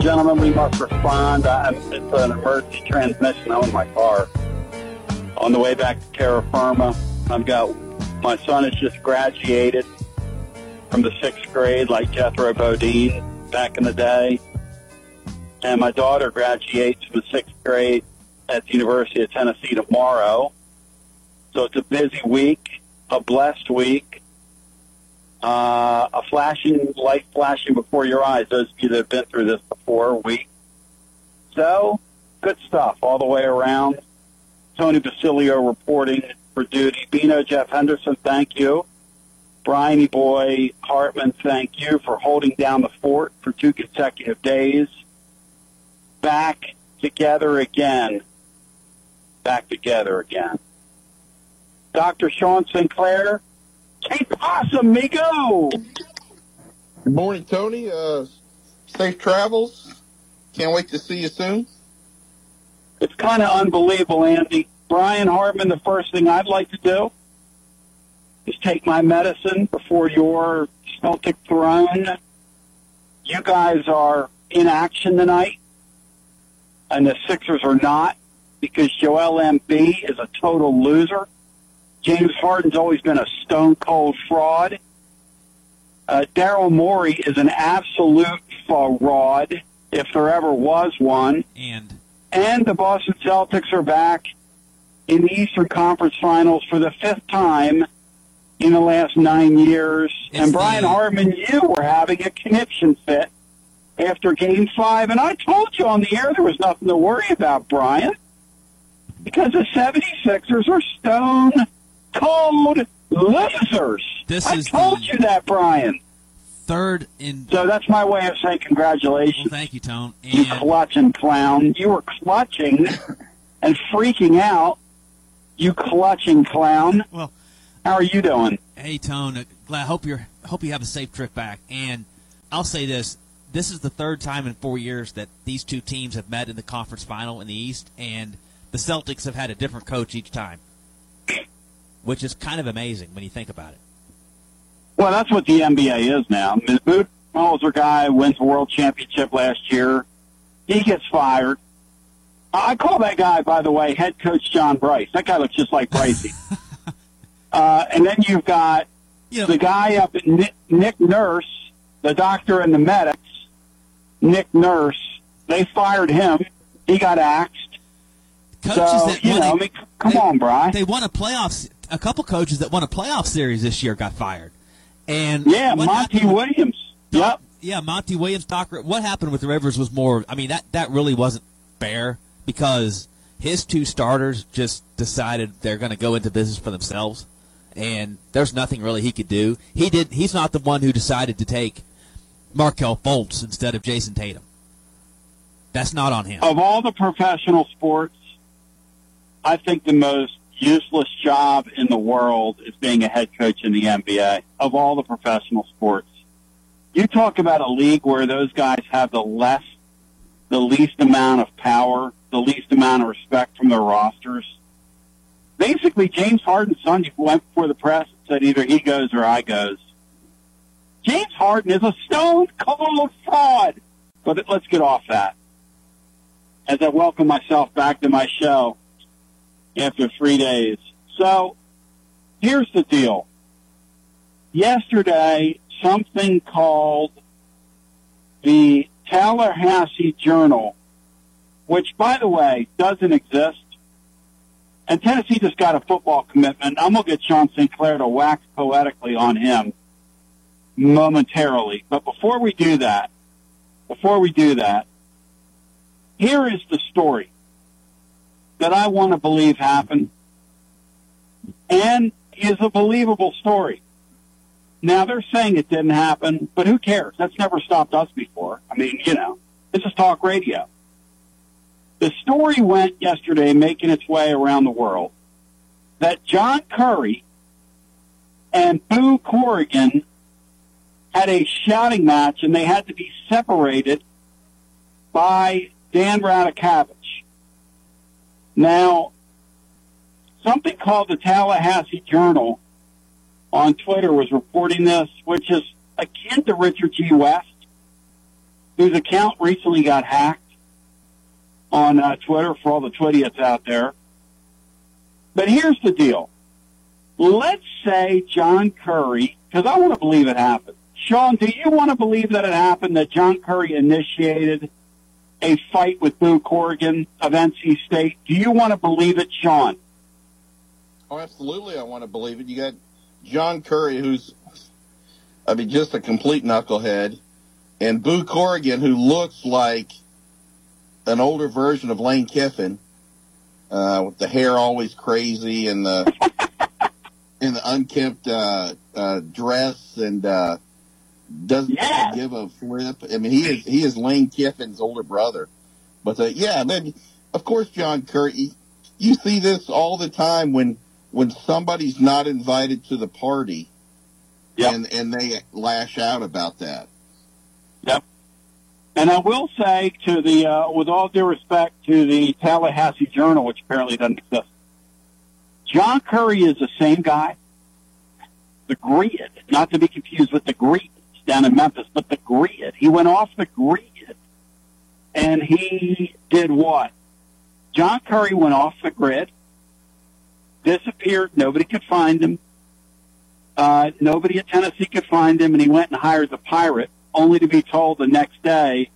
Gentlemen, we must respond. I'm, it's an emergency transmission. I'm in my car. On the way back to terra firma, I've got my son has just graduated from the sixth grade, like Jethro Bodine back in the day. And my daughter graduates from the sixth grade at the University of Tennessee tomorrow. So it's a busy week, a blessed week, uh, a flashing light flashing before your eyes. Those of you that have been through this before, we. So, good stuff all the way around. Tony Basilio reporting for duty. Bino Jeff Henderson, thank you. Bryony Boy Hartman, thank you for holding down the fort for two consecutive days. Back together again. Back together again. Dr. Sean Sinclair, Cape Possum, Migo. Good morning, Tony. Uh, safe travels. Can't wait to see you soon. It's kind of unbelievable, Andy. Brian Hartman, the first thing I'd like to do is take my medicine before your Celtic throne. You guys are in action tonight, and the Sixers are not because Joel Embiid is a total loser. James Harden's always been a stone cold fraud. Uh, Daryl Morey is an absolute fraud, if there ever was one. And And the Boston Celtics are back in the Eastern Conference Finals for the fifth time in the last nine years. It's and Brian the- Hartman, you were having a conniption fit after Game Five, and I told you on the air there was nothing to worry about, Brian, because the 76ers are stone cold losers. This I is told you that, Brian. third in. So that's my way of saying Well, congratulations. thank you, Tone. You And clutching clown. You were clutching and freaking out. You clutching clown. well, How are you doing? hey, Tone. uh, Glad. Hope you're. Hope you have a safe trip back. And I'll say this: this is the third time in four years that these two teams have met in the conference final in the East, and the Celtics have had a different coach each time, which is kind of amazing when you think about it. Well, that's what the NBA is now. Ms. Budenholzer guy wins the world championship last year. He gets fired. I call that guy, by the way, head coach John Bryce. That guy looks just like Brycey. uh, and then you've got You know, the guy up at Nick, Nick Nurse, the doctor and the medics, Nick Nurse, they fired him. He got axed. coaches so, that you know, I mean, come they- on, Brian. They won a playoffs. A couple coaches that won a playoff series this year got fired. And yeah, Monty Williams. Yep. Yeah, Monty Williams, Doc. What happened with the Rivers was more. I mean, that that really wasn't fair because his two starters just decided they're going to go into business for themselves, and there's nothing really he could do. He did. He's not the one who decided to take Markelle Fultz instead of Jayson Tatum. That's not on him. Of all the professional sports, I think the most useless job in the world is being a head coach in the NBA. Of all the professional sports, you talk about a league where those guys have the less, the least amount of power, the least amount of respect from their rosters. Basically, James Harden's son went before the press and said either he goes or I goes. James Harden is a stone cold fraud. But let's get off that as I welcome myself back to my show after three days. So here's the deal. Yesterday, something called the Tallahassee Journal, which, by the way, doesn't exist. And Tennessee just got a football commitment. I'm going to get Sean Sinclair to wax poetically on him momentarily. But before we do that, before we do that, here is the story that I want to believe happened and is a believable story. Now they're saying it didn't happen, but who cares? That's never stopped us before. I mean, you know, this is talk radio. The story went yesterday making its way around the world that John Currie and Boo Corrigan had a shouting match and they had to be separated by Dan Radakovich. Now, something called the Tallahassee Journal on Twitter was reporting this, which is akin to Richard G. West, whose account recently got hacked on uh, Twitter for all the Twidiots out there. But here's the deal. Let's say John Currie, because I want to believe it happened. Sean, do you want to believe that it happened that John Currie initiated a fight with Boo Corrigan of NC State? Do you want to believe it, Sean? Oh, absolutely. I want to believe it. You got John Currie, who's, I mean, just a complete knucklehead, and Boo Corrigan, who looks like an older version of Lane Kiffin, uh, with the hair always crazy and the in the unkempt uh, uh, dress and uh, doesn't give a flip. I mean, he is he is Lane Kiffin's older brother. But uh, yeah, then of course John Currie. You, you see this all the time when when somebody's not invited to the party, Yep. and and they lash out about that. Yep. And I will say to the, uh, with all due respect to the Tallahassee Journal, which apparently doesn't exist, John Currie is the same guy. The Greek, not to be confused with the Grizz down in Memphis, but the grid. He went off the grid and he did what? John Currie went off the grid, disappeared. Nobody could find him. Uh, nobody at Tennessee could find him, and he went and hired the pirate, only to be told the next day,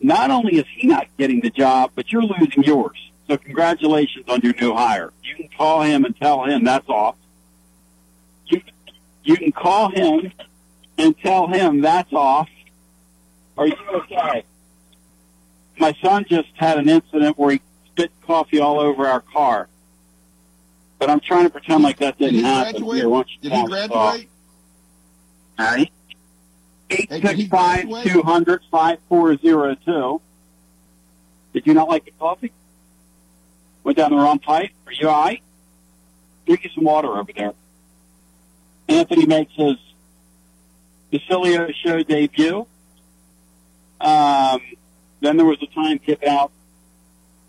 not only is he not getting the job, but you're losing yours. So congratulations on your new hire. You can call him and tell him that's off. You, you can call him and tell him that's off. Are you okay? My son just had an incident where he spit coffee all over our car. But I'm trying to pretend like that Did didn't happen. Here, why don't you Did he graduate? Hey, did he six five graduate? two hundred five four zero two. Did you not like the coffee? Went down the wrong pipe. Are you all right? Drink you some water over there. Anthony makes his Basilio show debut. Um, then there was a time kip out,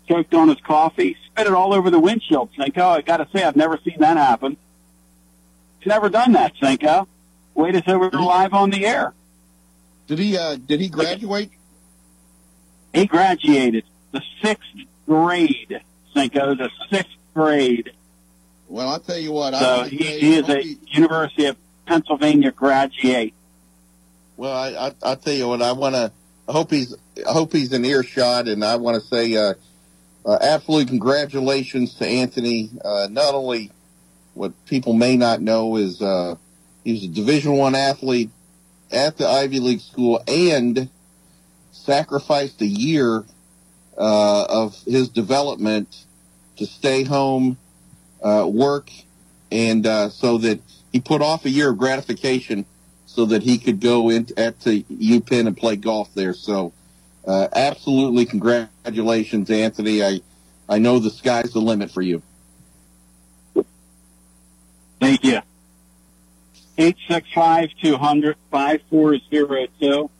choked on his coffee, spit it all over the windshield. Cinco, I got to say, I've never seen that happen. He's never done that, Cinco. Wait until we're live on the air. Did he uh, did he graduate? He graduated the sixth grade, Cinco, the sixth grade. Well, I'll tell you what. So would he, he is a University of Pennsylvania graduate. Well, I, I I tell you what, I want to. I hope he's. I hope he's in earshot, and I want to say, uh, uh, absolutely congratulations to Anthony. Uh, not only what people may not know is uh, he's a Division One athlete at the Ivy League school, and sacrificed a year uh, of his development to stay home, uh, work, and uh, so that he put off a year of gratification so that he could go in at the UPenn and play golf there. So, uh, absolutely congratulations, Anthony. I, I know the sky's the limit for you. Thank you. 865-200-5402.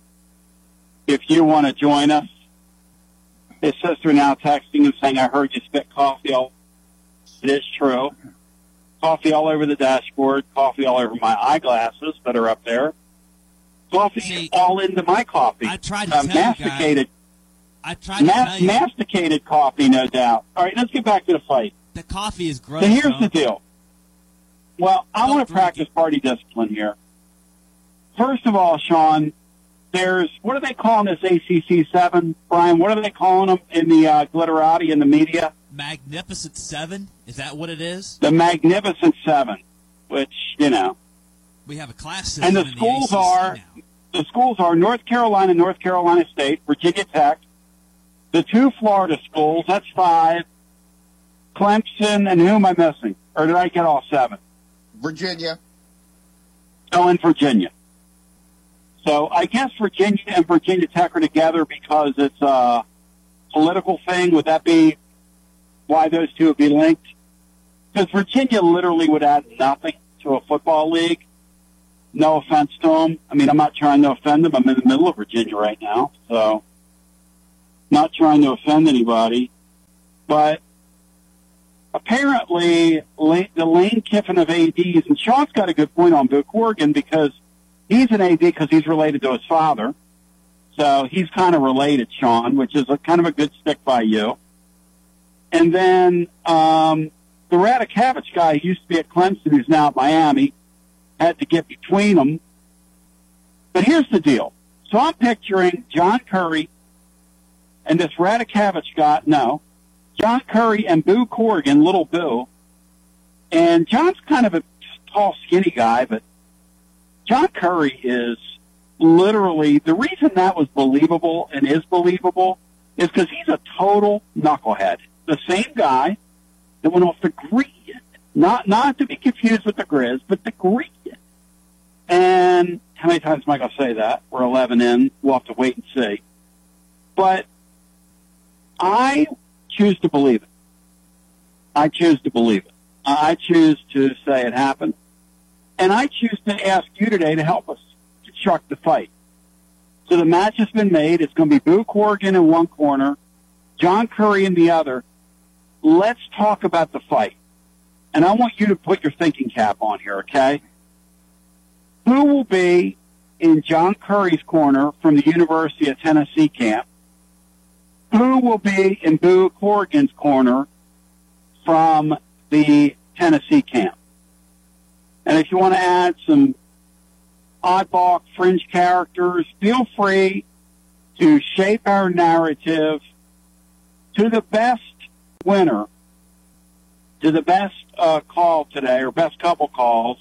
If you want to join us, his sister now texting and saying, I heard you spit coffee. It is true. Coffee all over the dashboard, coffee all over my eyeglasses that are up there. Coffee See, all into my coffee. I tried to Uh, tell you guys. masticated, I tried to ma- tell you masticated coffee, no doubt. All right, let's get back to the fight. the coffee is gross. So here's bro. the deal. Well, I want to practice party discipline here. First of all, Sean, there's what are they calling this ACC seven, Brian? What are they calling them in the uh, glitterati in the media? Magnificent Seven. Is that what it is? The Magnificent Seven, which you know We have a class system And the in schools ACC are- now. the schools are North Carolina, North Carolina State, Virginia Tech, the two Florida schools. That's five. Clemson, and who am I missing? Or did I get all seven? Virginia. Oh, in Virginia. So I guess Virginia and Virginia Tech are together because it's a political thing. Would that be why those two would be linked? Because Virginia literally would add nothing to a football league. No offense to them. I mean, I'm not trying to offend them. I'm in the middle of Virginia right now, so not trying to offend anybody. But apparently, the Lane Kiffin of ADs, and Sean's got a good point on Bill Corrigan because he's an AD because he's related to his father. So he's kind of related, Sean, which is a kind of a good stick by you. And then um, the Radakovich guy who used to be at Clemson, who's now at Miami, had to get between them. But here's the deal. So I'm picturing John Currie and this Radakovich guy, no, John Currie and Boo Corrigan, little Boo. And John's kind of a tall, skinny guy, but John Currie is literally the reason that was believable and is believable is because he's a total knucklehead. The same guy that went off the grid, not not to be confused with the Grizz, but the grid. And how many times am I going to say that? We're 11 in. We'll have to wait and see. But I choose to believe it. I choose to believe it. I choose to say it happened. And I choose to ask you today to help us to construct the fight. So the match has been made. It's going to be Boo Corrigan in one corner, John Currie in the other. Let's talk about the fight. And I want you to put your thinking cap on here, okay? Who will be in John Currie's corner from the University of Tennessee camp? Who will be in Boo Corrigan's corner from the Tennessee camp? And if you want to add some oddball fringe characters, feel free to shape our narrative to the best winner, to the best uh, call today, or best couple calls.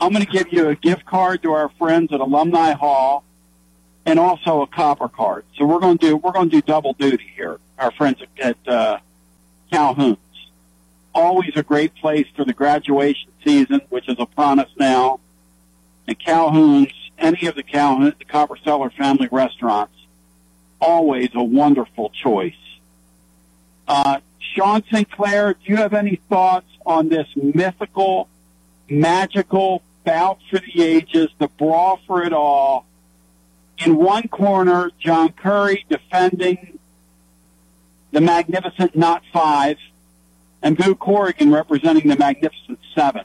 I'm going to give you a gift card to our friends at Alumni Hall and also a copper card. So we're going to do we're going to do double duty here. Our friends at, uh, Calhoun's, always a great place for the graduation season, which is upon us now. And Calhoun's, any of the Calhoun, the Copper Cellar family restaurants, always a wonderful choice. Uh, Sean Sinclair, do you have any thoughts on this mythical, magical bout for the ages, the brawl for it all? In one corner, John Currie defending the magnificent Not Five, and Boo Corrigan representing the magnificent Seven.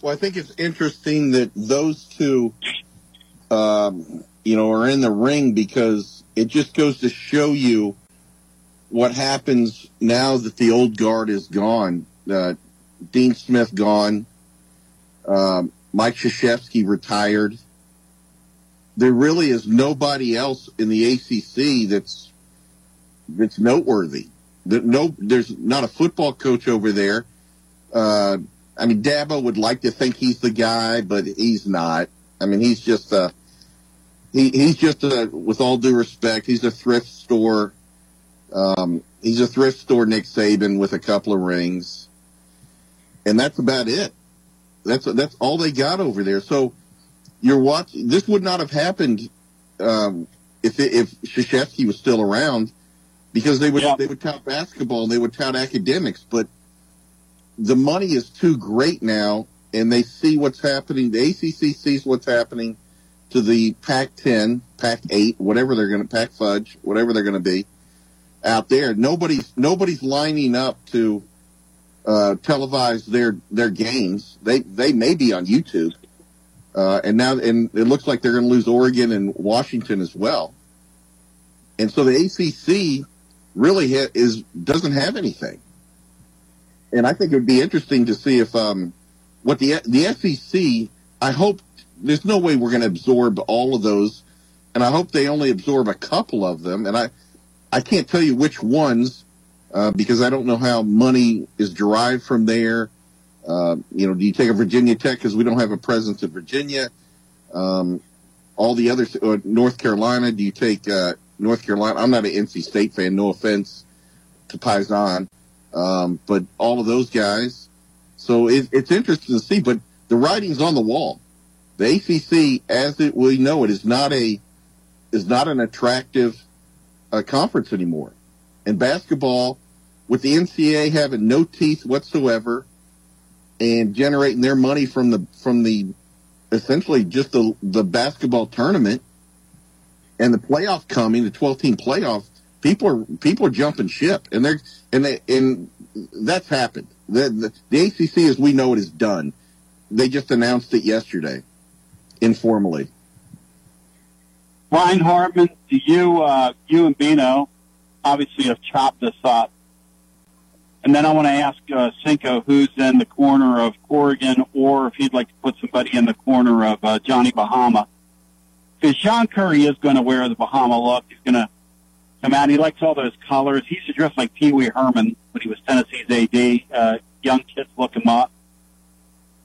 Well, I think it's interesting that those two, um, you know, are in the ring because it just goes to show you what happens now that the old guard is gone. Uh, Dean Smith gone. Um, Mike Krzyzewski retired. There really is nobody else in the ACC that's that's noteworthy. That no, there's not a football coach over there. Uh, I mean, Dabo would like to think he's the guy, but he's not. I mean, he's just a he, he's just a, with all due respect, he's a thrift store. Um, he's a thrift store Nick Saban with a couple of rings, and that's about it. That's that's all they got over there. So you're watching. This would not have happened um, if it, if Krzyzewski was still around, because they would Yeah. they would tout basketball and they would tout academics, but the money is too great now, and they see what's happening. The ACC sees what's happening to the Pac-10, Pac-8, whatever they're going to Pac Fudge, whatever they're going to be out there. Nobody's nobody's lining up to uh, televise their their games. They they may be on YouTube, uh, and now and it looks like they're going to lose Oregon and Washington as well. And so the ACC really is doesn't have anything. And I think it would be interesting to see if um, what the the SEC. I hope there's no way we're going to absorb all of those, and I hope they only absorb a couple of them. And I I can't tell you which ones uh, because I don't know how money is derived from there. Uh, you know, do you take a Virginia Tech because we don't have a presence in Virginia? Um, all the other uh, North Carolina. Do you take uh, North Carolina? I'm not an NC State fan. No offense to Paisan, um, but all of those guys. So it, it's interesting to see, but the writing's on the wall. The ACC, as it we know it, is not a is not an attractive uh, conference anymore. And basketball, with the NCAA having no teeth whatsoever, and generating their money from the from the essentially just the the basketball tournament and the playoff coming, the 12 team playoff, people are people are jumping ship, and they're and they and that's happened. The, the the ACC, as we know it, is done. They just announced it yesterday, informally. Brian Hartman, do you, uh, you and Bino obviously have chopped this up. And then I want to ask uh, Cinco who's in the corner of Corrigan or if he'd like to put somebody in the corner of uh, Johnny Bahama. Because Sean Curry is going to wear the Bahama look. He's going to come out. He likes all those colors. He used to dress like Pee Wee Herman when he was Tennessee's AD. Uh, young kids look him up,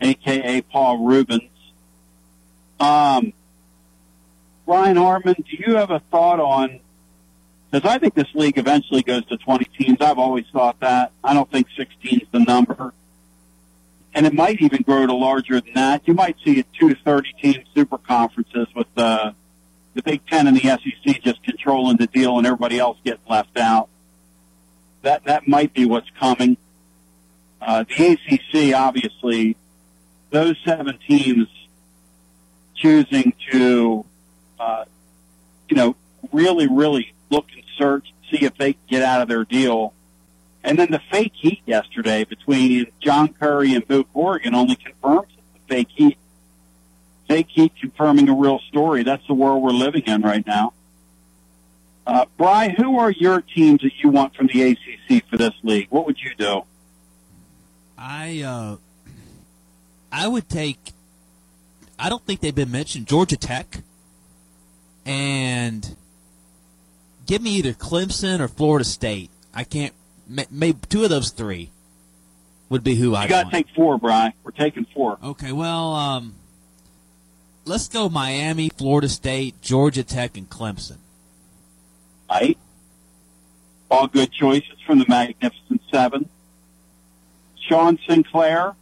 a.k.a. Paul Reubens. Um, Brian Hartman, do you have a thought on because I think this league eventually goes to 20 teams. I've always thought that. I don't think 16 is the number. And it might even grow to larger than that. You might see a two to 30 team super conferences with the, the Big Ten and the SEC just controlling the deal and everybody else getting left out. That, that might be what's coming. Uh, the ACC, obviously, those seven teams choosing to, uh, you know, really, really look and search, see if they can get out of their deal. And then the fake heat yesterday between John Currie and Boo Corrigan only confirms the fake heat. Fake heat confirming a real story. That's the world we're living in right now. Uh, Bry, who are your teams that you want from the ACC for this league? What would you do? I uh, I would take. I don't think they've been mentioned. Georgia Tech and give me either Clemson or Florida State. I can't. Maybe two of those three would be who I. You got to take four, Brian. We're taking four. Okay, well, um, let's go Miami, Florida State, Georgia Tech, and Clemson. Right. All good choices from the Magnificent Seven. Sean Sinclair,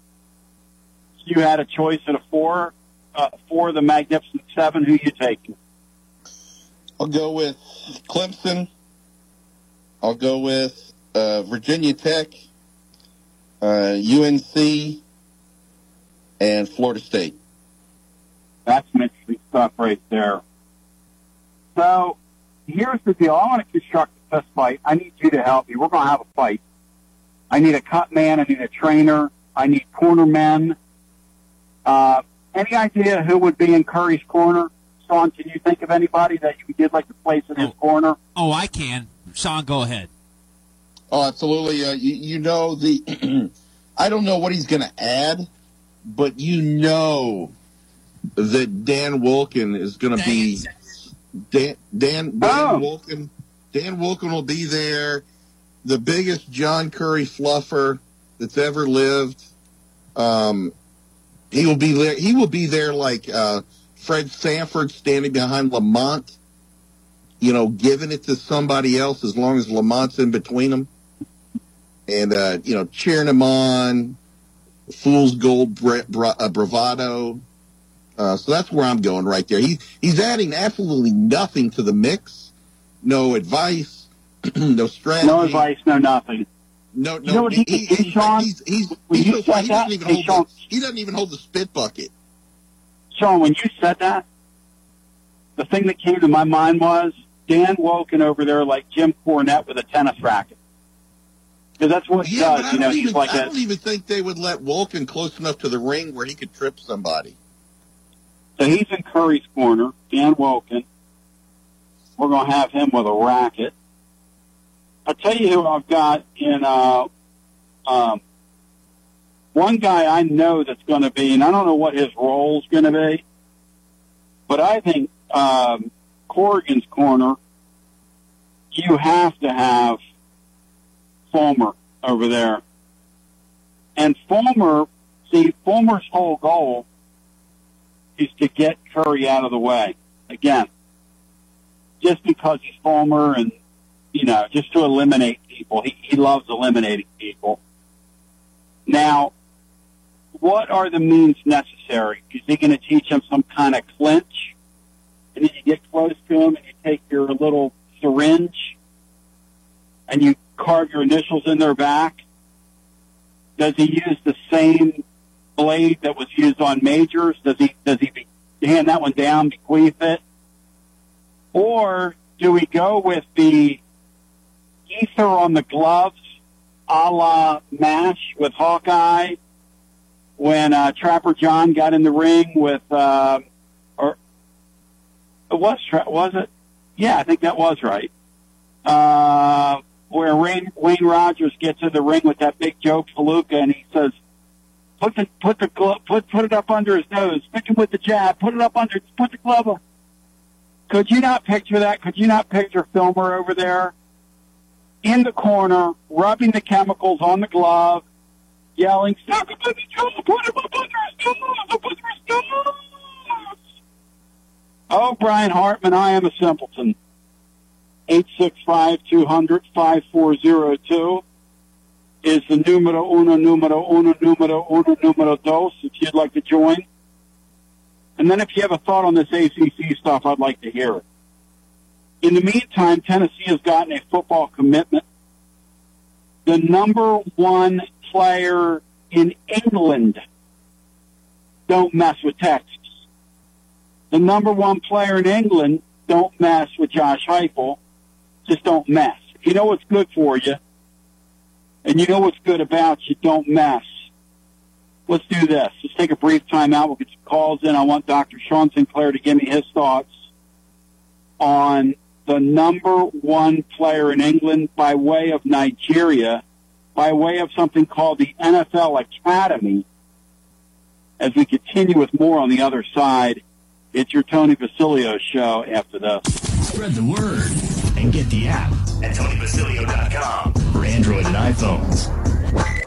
you had a choice at a four, uh, for the Magnificent Seven. Who you taking? I'll go with Clemson. I'll go with uh, Virginia Tech, uh, UNC, and Florida State. That's some interesting stuff right there. So here's the deal. I want to construct a fist fight. I need you to help me. We're going to have a fight. I need a cut man. I need a trainer. I need corner men. Uh, any idea who would be in Currie's corner? Sean, can you think of anybody that you would like to place in his oh. corner? Oh, I can. Sean, go ahead. Oh, absolutely. Uh, you, you know the. I don't know what he's going to add, but you know that Dan Wolken is going to be Dan Dan, Dan oh. Wolken. Dan Wolken will be there. The biggest John Currie fluffer that's ever lived. Um, he will be there. He will be there like uh, Fred Sanford standing behind Lamont, you know, giving it to somebody else as long as Lamont's in between them. And, uh, you know, cheering him on, fool's gold bra- bra- uh, bravado. Uh, so that's where I'm going right there. He, he's adding absolutely nothing to the mix. No advice, no strategy. No advice, no nothing. No, no. You know what he, he, he, Sean, he's, he's, he's, he's so he, doesn't even hey, hold the, he doesn't even hold the spit bucket. Sean, when you said that, the thing that came to my mind was Dan Wolken over there like Jim Cornette with a tennis racket. Because that's what he yeah, does. You know, even, he's like I don't even think they would let Wolken close enough to the ring where he could trip somebody. So he's in Currie's corner, Dan Wolken. We're going to have him with a racket. I'll tell you who I've got in uh, um, one guy I know that's going to be, and I don't know what his role is going to be, but I think um, Corrigan's corner, you have to have Fulmer over there. And Fulmer, see, Fulmer's whole goal is to get Currie out of the way. Again, just because he's Fulmer and, you know, just to eliminate people. He, he loves eliminating people. Now, what are the means necessary? Is he going to teach him some kind of clinch? And then you get close to him and you take your little syringe and you carve your initials in their back? Does he use the same blade that was used on Majors? Does he does he hand that one down, bequeath it? Or do we go with the ether on the gloves, a la MASH with Hawkeye, when uh, Trapper John got in the ring with, uh, or It was was it? Yeah, I think that was right. Uh, where Wayne, Wayne Rogers gets in the ring with that big Joe Palooka, and he says, "Put the put the glove put put it up under his nose. Pick him with the jab. Put it up under. Put the glove up." Could you not picture that? Could you not picture Fulmer over there in the corner, rubbing the chemicals on the glove, yelling, "Stop it, put him up under his nose! Up under his nose!" Oh, Brian Hartman, I am a simpleton. 865-200-5402 is the numero uno, numero uno, numero uno, numero dos if you'd like to join. And then if you have a thought on this ACC stuff, I'd like to hear it. In the meantime, Tennessee has gotten a football commitment. The number one player in England, don't mess with Texas. The number one player in England, don't mess with Josh Heupel. Just don't mess. You know what's good for you, and you know what's good about you, don't mess. Let's do this. Let's take a brief time out. We'll get some calls in. I want Dr. Sean Sinclair to give me his thoughts on the number one player in England by way of Nigeria, by way of something called the NFL Academy, as we continue with more on the other side. It's your Tony Basilio show after this. Spread the word and get the app at TonyBasilio.com for Android and iPhones.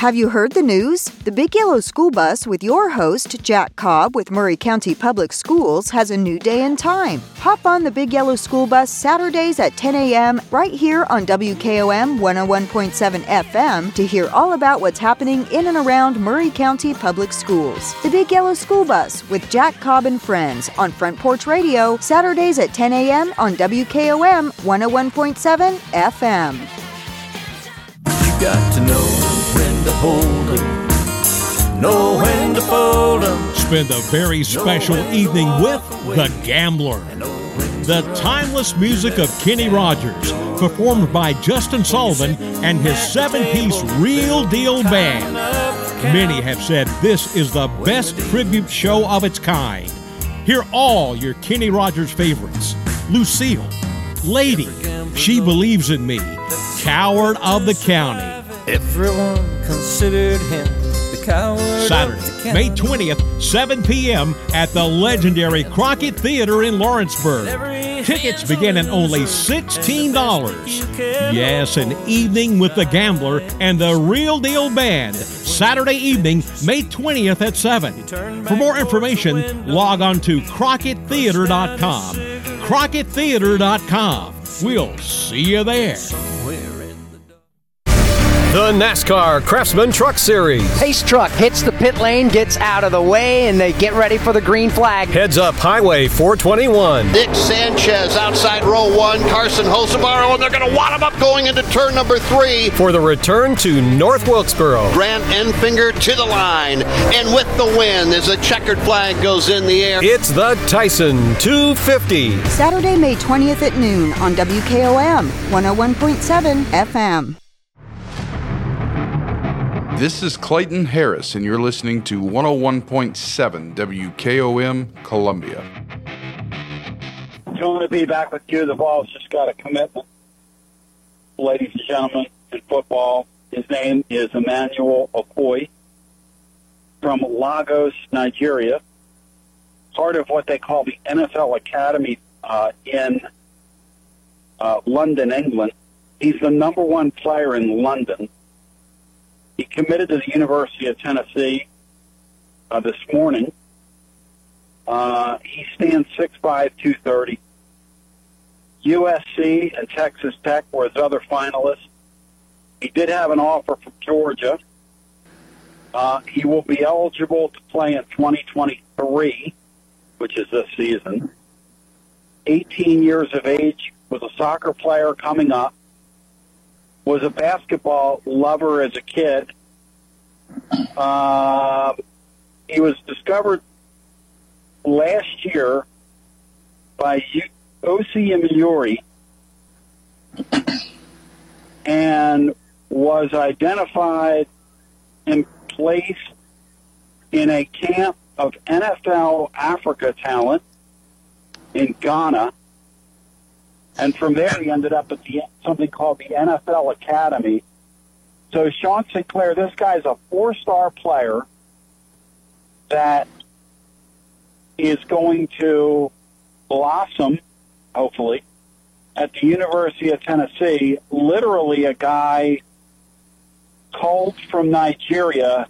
Have you heard the news? The Big Yellow School Bus with your host, Jack Cobb with Maury County Public Schools, has a new day and time. Hop on the Big Yellow School Bus Saturdays at 10 a.m. right here on WKOM 101.7 FM to hear all about what's happening in and around Maury County Public Schools. The Big Yellow School Bus with Jack Cobb and Friends on Front Porch Radio, Saturdays at 10 a.m. on WKOM 101.7 FM. You got to know when to hold 'em, know when to fold 'em. Spend a very special evening with The Gambler. The timeless music of Kenny Rogers, performed by Justin Sullivan and his seven piece Real Deal Band. Many have said this is the best tribute show of its kind. Hear all your Kenny Rogers favorites Lucille, Lady, She Believes in Me, Coward of the County. Everyone considered him the coward Saturday, May 20th, 7 p.m. at the legendary Crockett Theater in Lawrenceburg. Tickets begin at only $16. Yes, an evening with the Gambler and the Real Deal Band. Saturday evening, May 20th at 7. For more information, log on to CrockettTheater.com. CrockettTheater.com. We'll see you there. The NASCAR Craftsman Truck Series. Pace truck hits the pit lane, gets out of the way, and they get ready for the green flag. Heads up Highway 421. Nick Sanchez outside row one, Carson Hocevar, and they're going to wad him up going into turn number three. For the return to North Wilkesboro. Grant Enfinger to the line, and with the win as a checkered flag goes in the air. It's the Tyson 250. Saturday, May 20th at noon on WKOM 101.7 FM. This is Clayton Harris, and you're listening to 101.7 WKOM Columbia. Going to be back with you. The ball's just got a commitment. Ladies and gentlemen, in football, his name is Emmanuel Okoye from Lagos, Nigeria, part of what they call the NFL Academy uh, in uh, London, England. He's the number one player in London. He committed to the University of Tennessee uh, this morning. Uh, he stands 6'5", 230. USC and Texas Tech were his other finalists. He did have an offer from Georgia. Uh, he will be eligible to play in 2023, which is this season. 18 years of age, was a soccer player coming up, was a basketball lover as a kid. Uh, he was discovered last year by O.C. Imuri and was identified and placed in a camp of NFL Africa talent in Ghana. And from there, he ended up at the, something called the NFL Academy. So Sean Sinclair, this guy's a four-star player that is going to blossom, hopefully, at the University of Tennessee. Literally a guy called from Nigeria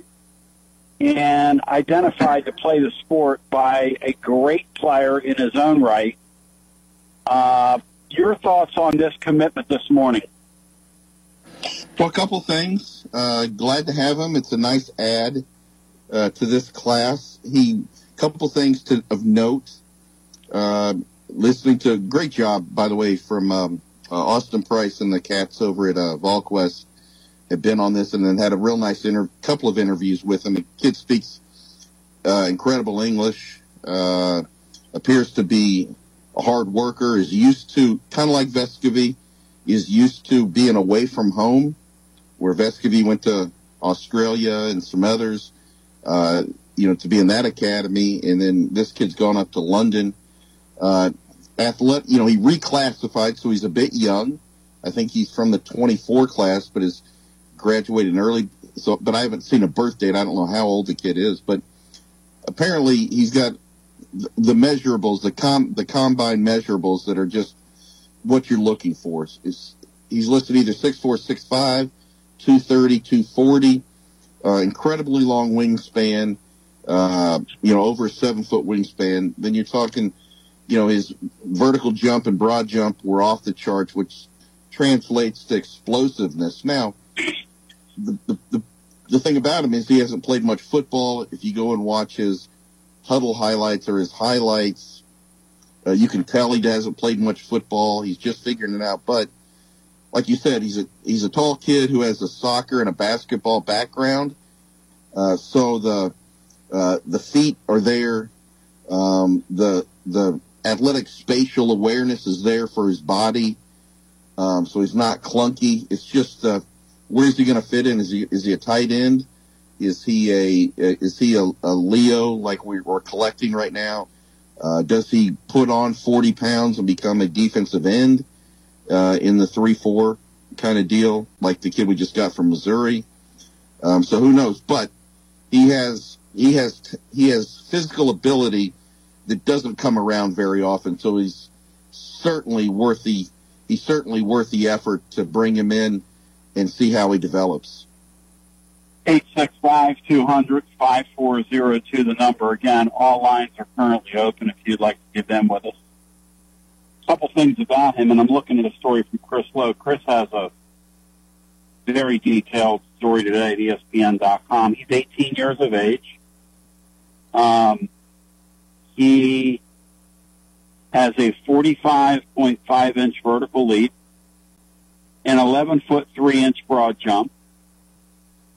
and identified to play the sport by a great player in his own right. Uh, your thoughts on this commitment this morning? Well, a couple things. Uh, glad to have him. It's a nice add uh, to this class. He, couple things to, of note. Uh, listening to great job, by the way, from um, uh, Austin Price and the cats over at uh, VolQuest have been on this and then had a real nice inter- couple of interviews with him. The kid speaks uh, incredible English. Uh, appears to be a hard worker. Is used to kind of like Vescovy. Is used to being away from home, where Vescovy went to Australia and some others. Uh, you know, to be in that academy, and then this kid's gone up to London. Uh, athlete, you know, he reclassified, so he's a bit young. I think he's from the 24 class, but is graduated early. So, but I haven't seen a birth date. I don't know how old the kid is, but apparently he's got the measurables, the com, the combine measurables that are just what you're looking for. Is he's listed either six four, six five, two thirty, two forty, uh, incredibly long wingspan, uh, you know, over a seven foot wingspan. Then you're talking, you know, his vertical jump and broad jump were off the charts, which translates to explosiveness. Now, the, the, the, the thing about him is he hasn't played much football. If you go and watch his huddle highlights or his highlights, uh, you can tell he hasn't played much football. He's just figuring it out. But like you said, he's a he's a tall kid who has a soccer and a basketball background. Uh, so the uh, the feet are there. Um, the the athletic spatial awareness is there for his body. Um, so he's not clunky. It's just uh, where's he going to fit in? Is he is he a tight end? Is he a is he a, a Leo like we, are collecting right now? Uh, does he put on 40 pounds and become a defensive end uh, in the three four kind of deal like the kid we just got from Missouri? Um, so who knows? But he has he has he has physical ability that doesn't come around very often. So he's certainly worth the he's certainly worth the effort to bring him in and see how he develops. 865-200-5402, the number. Again, all lines are currently open if you'd like to get them with us. A couple things about him, and I'm looking at a story from Chris Low. Chris has a very detailed story today at ESPN.com. He's 18 years of age. Um, he has a 45.5 inch vertical leap, an 11 foot 3 inch broad jump,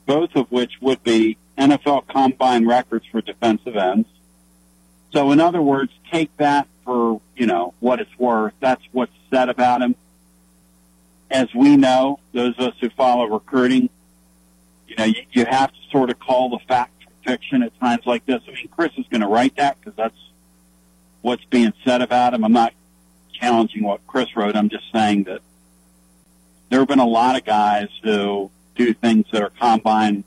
both of which would be NFL combine records for defensive ends. So in other words, take that for, you know, what it's worth. That's what's said about him. As we know, those of us who follow recruiting, you know, you, you have to sort of call the fact fiction at times like this. I mean, Chris is going to write that because that's what's being said about him. I'm not challenging what Chris wrote. I'm just saying that there have been a lot of guys who do things that are combine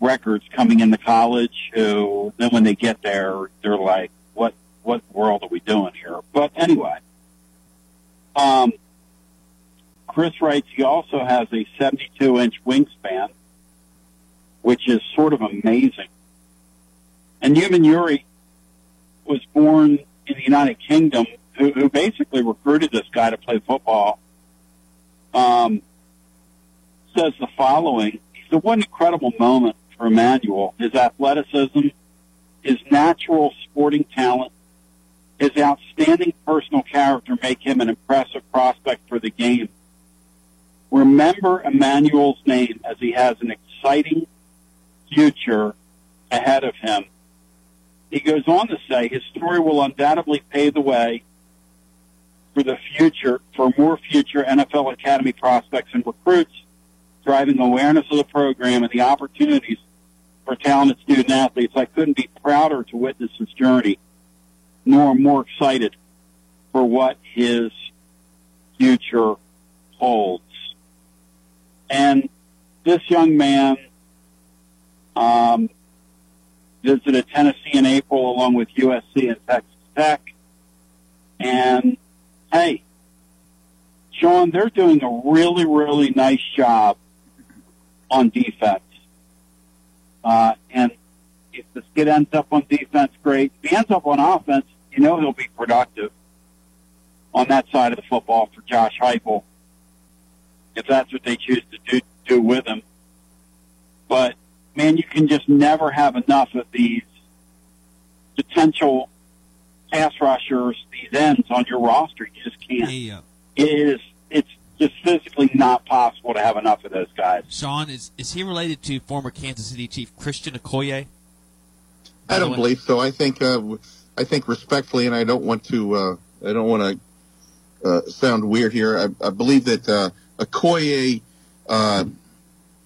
records coming into college who then when they get there, they're like, what, what world are we doing here? But anyway, um, Chris writes he also has a 72 inch wingspan, which is sort of amazing. And Yumin Yuri was born in the United Kingdom, who, who basically recruited this guy to play football. Um, says the following: "The one incredible moment for Emmanuel: his athleticism, his natural sporting talent, his outstanding personal character make him an impressive prospect for the game. Remember Emmanuel's name as he has an exciting future ahead of him. He goes on to say his story will undoubtedly pave the way for the future, for more future NFL Academy prospects and recruits, driving awareness of the program and the opportunities for talented student athletes. I couldn't be prouder to witness his journey, nor more excited for what his future holds. And this young man um, visited Tennessee in April along with USC and Texas Tech. And hey, Sean, they're doing a really, really nice job on defense. Uh, and If this kid ends up on defense, great. If he ends up on offense, you know he'll be productive on that side of the football for Josh Heupel, if that's what they choose to do, do with him. But man, you can just never have enough of these potential pass rushers, these ends on your roster. You just can't. Uh, It is. It's just physically not possible to have enough of those guys. Sean, is is he related to former Kansas City Chief Christian Okoye? I don't believe so. I think uh, I think respectfully, and I don't want to uh, I don't want to uh, sound weird here. I, I believe that uh, Okoye uh,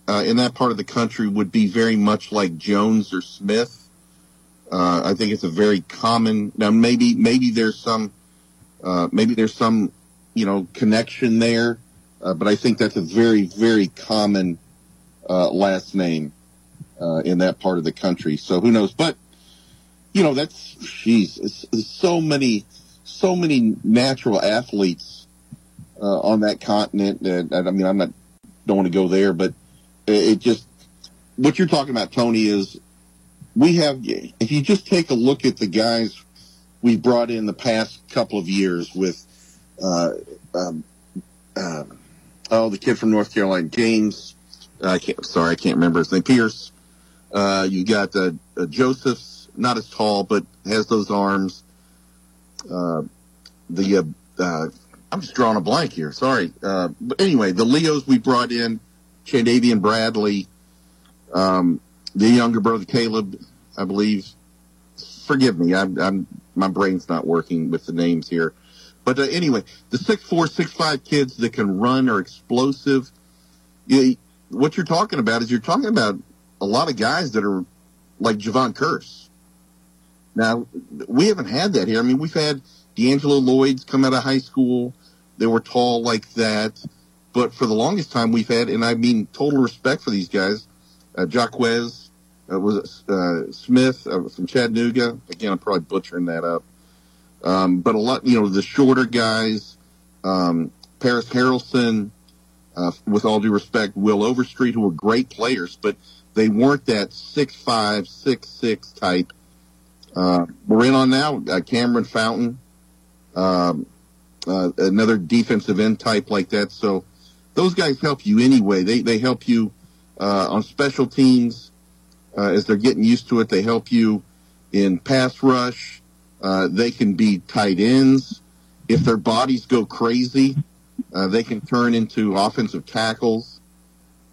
uh, in that part of the country would be very much like Jones or Smith. Uh, I think it's a very common. Now, maybe maybe there's some uh, maybe there's some you know connection there, uh, but I think that's a very very common uh, last name uh, in that part of the country. So who knows? But you know that's jeez, so many so many natural athletes uh, on that continent. That, I mean, I'm not don't want to go there, but it, it just what you're talking about, Tony, is we have. If you just take a look at the guys we brought in the past couple of years with, uh, um, uh, oh, the kid from North Carolina, James. I can't. Sorry, I can't remember his name. Pierce. Uh, you got uh, uh, Joseph's not as tall, but has those arms. Uh, the uh, uh, I'm just drawing a blank here. Sorry. Uh, but anyway, the Leos we brought in, Chandavian Bradley, um, the younger brother Caleb, I believe. Forgive me, I'm, I'm my brain's not working with the names here. But uh, anyway, the six four, six five kids that can run are explosive. You, what you're talking about is you're talking about a lot of guys that are like Javon Curse. Now, we haven't had that here. I mean, we've had D'Angelo Lloyd's come out of high school. They were tall like that. But for the longest time, we've had, and I mean total respect for these guys, uh, Jaquez, uh, was it, uh, Smith uh, from Chattanooga. Again, I'm probably butchering that up. Um, but a lot, you know, the shorter guys, um, Paris Harrelson, uh, with all due respect, Will Overstreet, who were great players, but they weren't that six five, six six type. Uh, we're in on now uh, Cameron Fountain, um, uh, another defensive end type like that. So those guys help you anyway. They they help you uh, on special teams uh, as they're getting used to it. They help you in pass rush. Uh, they can be tight ends. If their bodies go crazy, uh, they can turn into offensive tackles.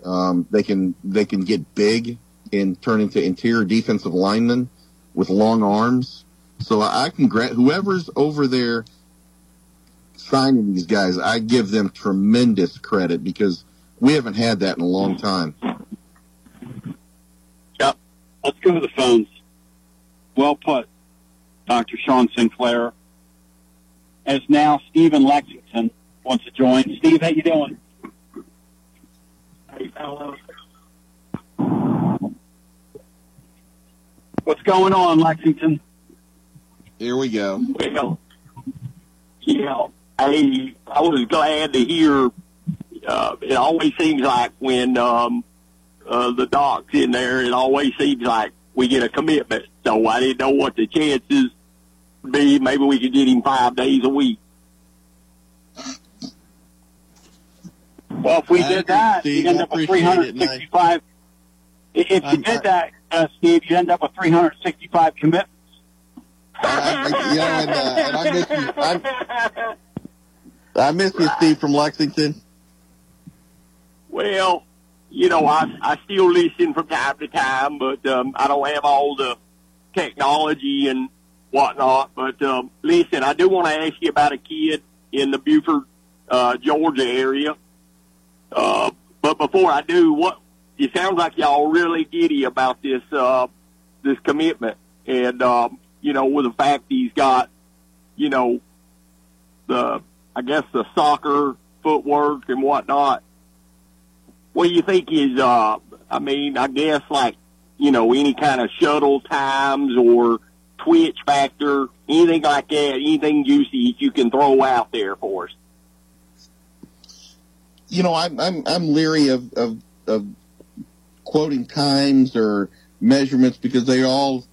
Um, they can they can get big and turn into interior defensive linemen with long arms. So I can grant whoever's over there signing these guys, I give them tremendous credit because we haven't had that in a long time. Yep. Let's go to the phones. Well put, Dr. Sean Sinclair. As now Stephen Lexington wants to join. Steve, how you doing? Hey, fellows. What's going on, Lexington? Here we go. Well, yeah, I I was glad to hear. Uh, it always seems like when um, uh, the doc's in there, it always seems like we get a commitment. So I didn't know what the chances would be. Maybe we could get him five days a week. Well, if we I did that, Steve. you'd end up with appreciate it, and I- 365. If you I'm- did that, uh, Steve, you'd end up with 365 commitments. I, I, you know, and, uh, and I miss you. I, I miss you, Steve from Lexington. Well, you know, I I still listen from time to time, but um, I don't have all the technology and whatnot. But um, listen, I do want to ask you about a kid in the Buford, uh, Georgia area. Uh, but before I do, what it sounds like y'all really giddy about this uh, this commitment, and um, you know, with the fact he's got, you know, the I guess the soccer footwork and whatnot. What do you think is? Uh, I mean, I guess like you know any kind of shuttle times or twitch factor, anything like that, anything juicy you can throw out there for us. You know, I'm I'm I'm leery of of, of quoting times or measurements because they all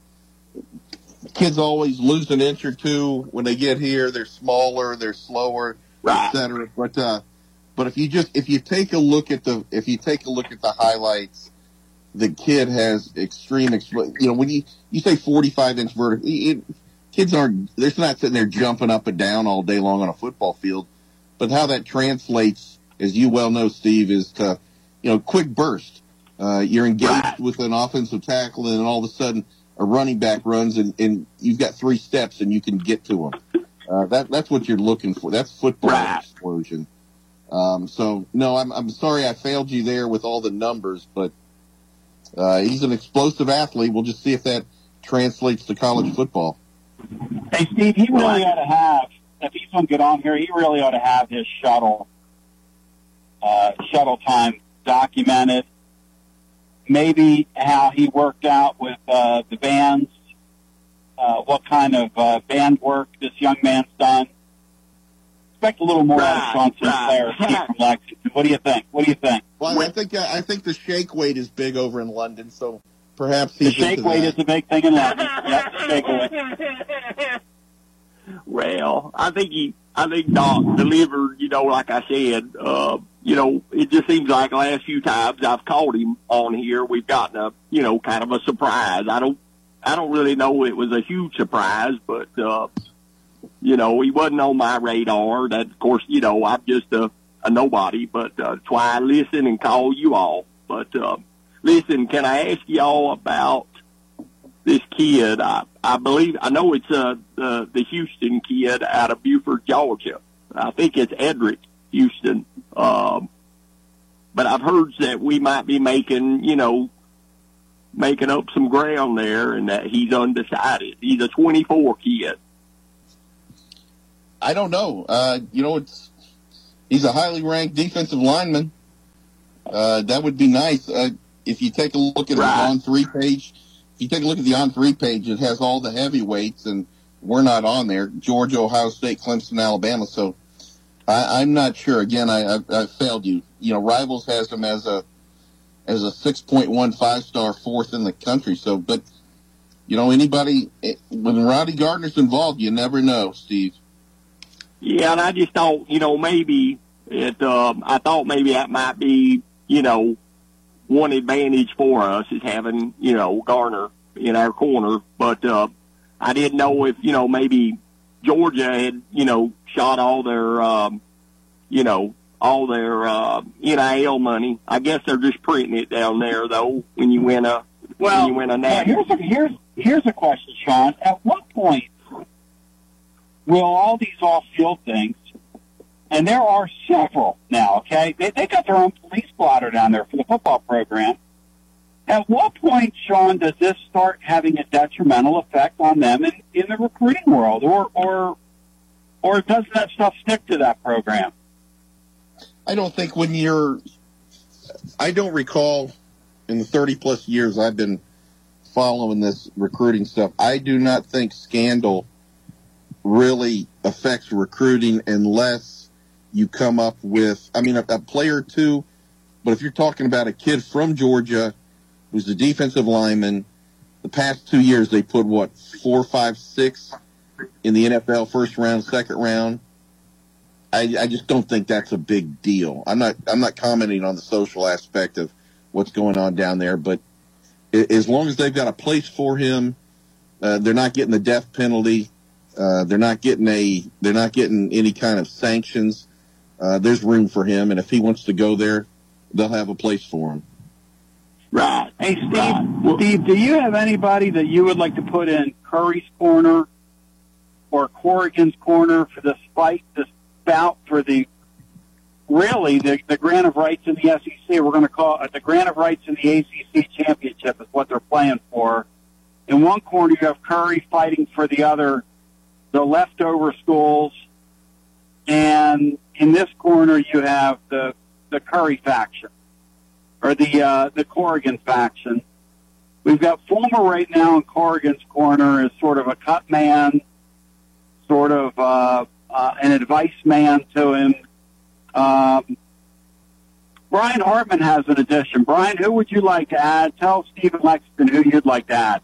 kids always lose an inch or two when they get here. They're smaller, they're slower, Right. et cetera. But uh, but if you just if you take a look at the if you take a look at the highlights, the kid has extreme. You know, when you you say forty five inch vertical, it, kids aren't they're not sitting there jumping up and down all day long on a football field. But how that translates, as you well know, Steve, is to you know quick burst. Uh, you're engaged with an offensive tackle, and all of a sudden a running back runs, and, and you've got three steps, and you can get to him. Uh, that that's what you're looking for. That's football explosion. Um, so no, I'm I'm sorry I failed you there with all the numbers, but uh, he's an explosive athlete. We'll just see if that translates to college football. Hey, Steve, he really ought to have, if he's going to get on here, he really ought to have his shuttle, uh, shuttle time documented. Maybe how he worked out with, uh, the bands, uh, what kind of, uh, band work this young man's done. Expect a little more out of Sean Sinclair, Steve from Lexington. What do you think? What do you think? Well, I think I think the shake weight is big over in London, so perhaps The shake weight that. is a big thing in London. Yep, the shake weight. Well, I think he, I think Doc delivered. You know, like I said, uh, you know, it just seems like last few times I've called him on here, we've gotten a, you know, kind of a surprise. I don't, I don't really know it was a huge surprise, but uh, you know, he wasn't on my radar. That, of course, you know, I'm just a, a nobody, but uh, that's why I listen and call you all. But uh, listen, can I ask y'all about this kid? I, I believe I know it's uh, the the Houston kid out of Buford, Georgia. I think it's Eddrick Houston. Um, but I've heard that we might be making, you know, making up some ground there, and that he's undecided. He's a 24 kid. I don't know. Uh, you know, it's he's a highly ranked defensive lineman. Uh, that would be nice. Uh, if you take a look at the on three page, if you take a look at the on three page, it has all the heavyweights, and we're not on there. Georgia, Ohio State, Clemson, Alabama. So I, I'm not sure. Again, I, I, I failed you. You know, Rivals has him as a as a six point one five star fourth in the country. So, but you know, anybody eh, when Rodney Garner's involved, you never know, Steve. Yeah, and I just thought, you know, maybe it. Um, I thought maybe that might be, you know, one advantage for us is having, you know, Garner in our corner. But uh, I didn't know if, you know, maybe Georgia had, you know, shot all their, um, you know, all their uh, NIL money. I guess they're just printing it down there, though. When you win a, Well, when you win a national. here's a, here's here's a question, Sean. At what point will all these off-field things, and there are several now, okay? They they got their own police blotter down there for the football program. At what point, Sean, does this start having a detrimental effect on them in, in the recruiting world, or or or does that stuff stick to that program? I don't think when you're, I don't recall in the 30 plus years I've been following this recruiting stuff, I do not think scandal really affects recruiting unless you come up with, I mean, a, a player or two, but if you're talking about a kid from Georgia who's the defensive lineman, the past two years they put what, four, five, six in the NFL first round, second round. I, I just don't think that's a big deal. I'm not I'm not commenting on the social aspect of what's going on down there, but as long as they've got a place for him, uh, they're not getting the death penalty. Uh, they're not getting a they're not getting any kind of sanctions. Uh, there's room for him, and if he wants to go there, they'll have a place for him. Right. Hey, Steve, Steve, do you have anybody that you would like to put in Currie's corner or Corrigan's corner for this fight, this bout for the really the, the grant of rights in the SEC? We're going to call it the grant of rights in the ACC championship is what they're playing for. In one corner, you have Currie fighting for the other, the leftover schools, and in this corner, you have the the Currie faction or the uh, the Corrigan faction. We've got Fulmer right now in Corrigan's corner as sort of a cut man, sort of uh, uh, an advice man to him. Um, Brian Hartman has an addition. Brian, who would you like to add? Tell Stephen Lexington who you'd like to add.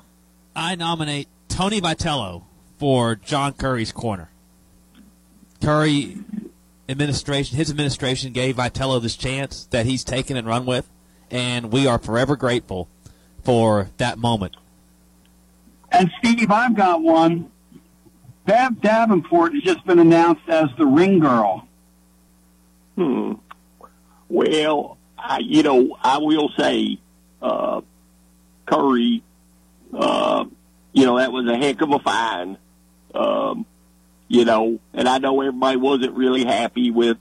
I nominate Tony Vitello for John Currie's corner. Currie administration, his administration gave Vitello this chance that he's taken and run with, and we are forever grateful for that moment. And Steve, I've got one. Bev Davenport has just been announced as the ring girl. Hmm. Well, I, you know, I will say, uh, Currie, uh, you know, that was a heck of a find. Um, you know, and I know everybody wasn't really happy with,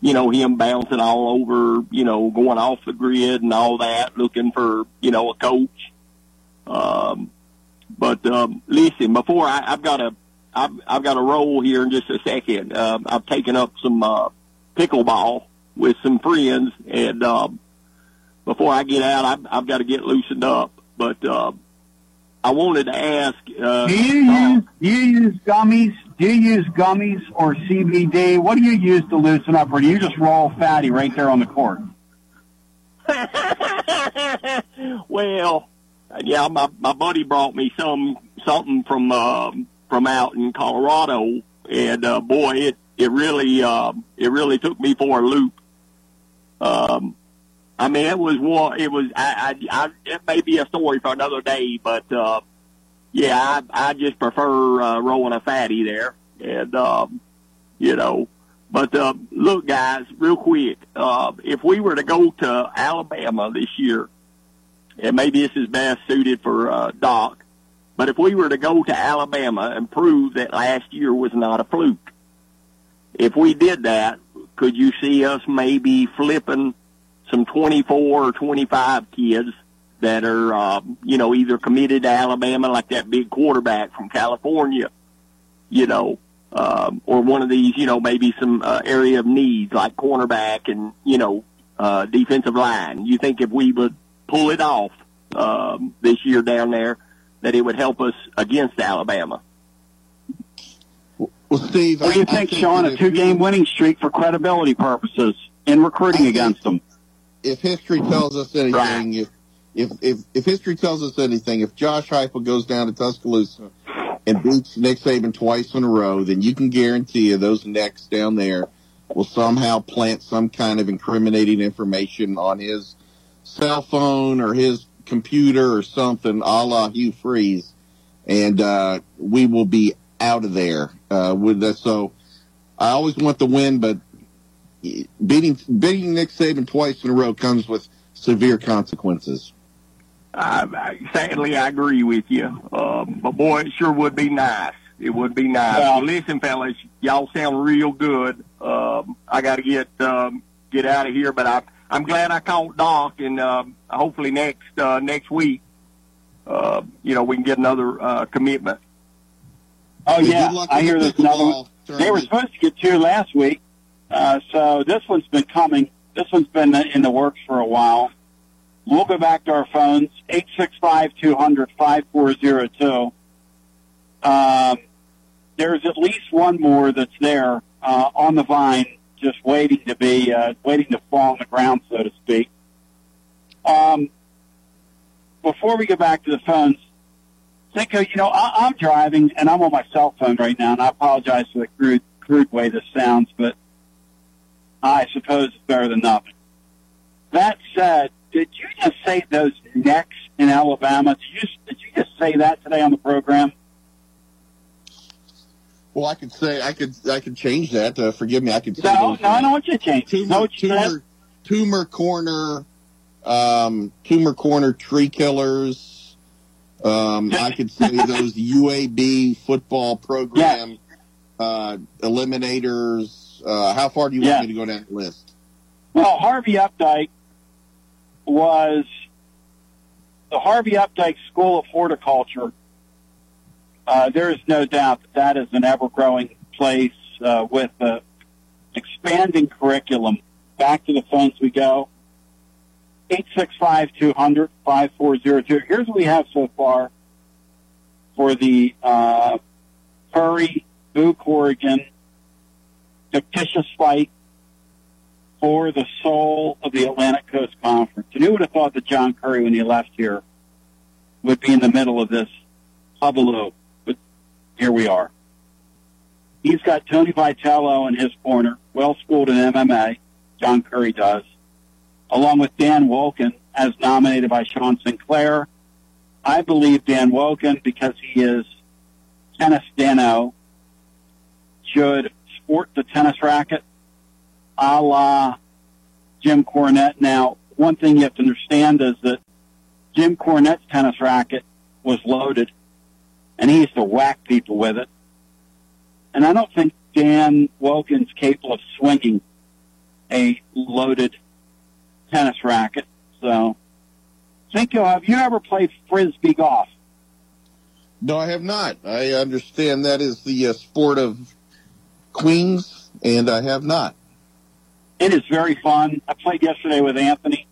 you know, him bouncing all over, you know, going off the grid and all that, looking for, you know, a coach. Um, but um, listen, before I, I've got a, I've, I've got a roll here in just a second. Um, I've taken up some uh, pickleball with some friends, and um, before I get out, I've, I've got to get loosened up. But uh, I wanted to ask. Uh, Do you use do you use gummies? Do you use gummies or CBD? What do you use to loosen up, or do you just roll fatty right there on the court? well, yeah, my my buddy brought me some something from um, from out in Colorado, and uh, boy, it it really um, it really took me for a loop. Um, I mean, it was one. It was. I, I, I. It may be a story for another day, but uh, yeah, I, I just prefer uh, rolling a fatty there, and um, you know. But uh, look, guys, real quick, uh, if we were to go to Alabama this year, and maybe this is best suited for uh, Doc, but if we were to go to Alabama and prove that last year was not a fluke, if we did that, could you see us maybe flipping some 24 or 25 kids that are, uh, you know, either committed to Alabama, like that big quarterback from California, you know, um, or one of these, you know, maybe some uh, area of needs like cornerback and, you know, uh, defensive line. You think if we would pull it off um, this year down there, that it would help us against Alabama? Well, Steve, What do you I- I think, Sean? A two-game winning streak for credibility purposes in recruiting against them. If history tells us anything, if, if if if history tells us anything, if Josh Heupel goes down to Tuscaloosa and beats Nick Saban twice in a row, then you can guarantee you those necks down there will somehow plant some kind of incriminating information on his cell phone or his computer or something, a la Hugh Freeze, and uh, we will be out of there uh, with that. So I always want the win, but beating beating Nick Saban twice in a row comes with severe consequences. I, I, sadly, I agree with you. Um, but boy, it sure would be nice. It would be nice. Well- Well, listen, fellas, y'all sound real good. Um, I got to get um, get out of here, but I, I'm glad I called Doc, and um, hopefully next uh, next week, uh, you know, we can get another uh, commitment. Oh yeah, luck I hear the there's another one. They were supposed to get two last week, uh, so this one's been coming. This one's been in the works for a while. We'll go back to our phones eight six five two hundred five four zero two. Um, there's at least one more that's there uh, on the vine, just waiting to be uh, waiting to fall on the ground, so to speak. Um, before we go back to the phones, Cinco, you know, I, I'm driving and I'm on my cell phone right now, and I apologize for the crude, crude way this sounds, but I suppose it's better than nothing. That said, did you just say those necks in Alabama? Did you, did you just say that today on the program? Well, I could say I could I could change that. Uh, forgive me. I could say No, no, I don't want you to change. Toomer, No, Toomer, Toomer corner, um, Toomer corner tree killers. Um, I could say those UAB football program uh, eliminators. Uh, how far do you Yeah. want me to go down the list? Well, Harvey Updike was the Harvey Updike School of Horticulture. Uh, there is no doubt that that is an ever-growing place uh, with an expanding curriculum. Back to the phones we go. 865-200-5402. Here's what we have so far for the uh, Currie, Boo Corrigan, fictitious fight for the soul of the Atlantic Coast Conference. And who would have thought that John Currie, when he left here, would be in the middle of this hullabaloo? But here we are. He's got Tony Vitello in his corner, well schooled in MMA. John Currie does, along with Dan Wolken, as nominated by Sean Sinclair. I believe Dan Wolken, because he is tennis Dano, should sport the tennis racket a la Jim Cornette. Now, one thing you have to understand is that Jim Cornette's tennis racket was loaded, and he used to whack people with it. And I don't think Dan Wolken's capable of swinging a loaded tennis racket. So, think you'll have you ever played frisbee golf? No, I have not. I understand that is the uh, sport of queens, and I have not. It is very fun. I played yesterday with Anthony,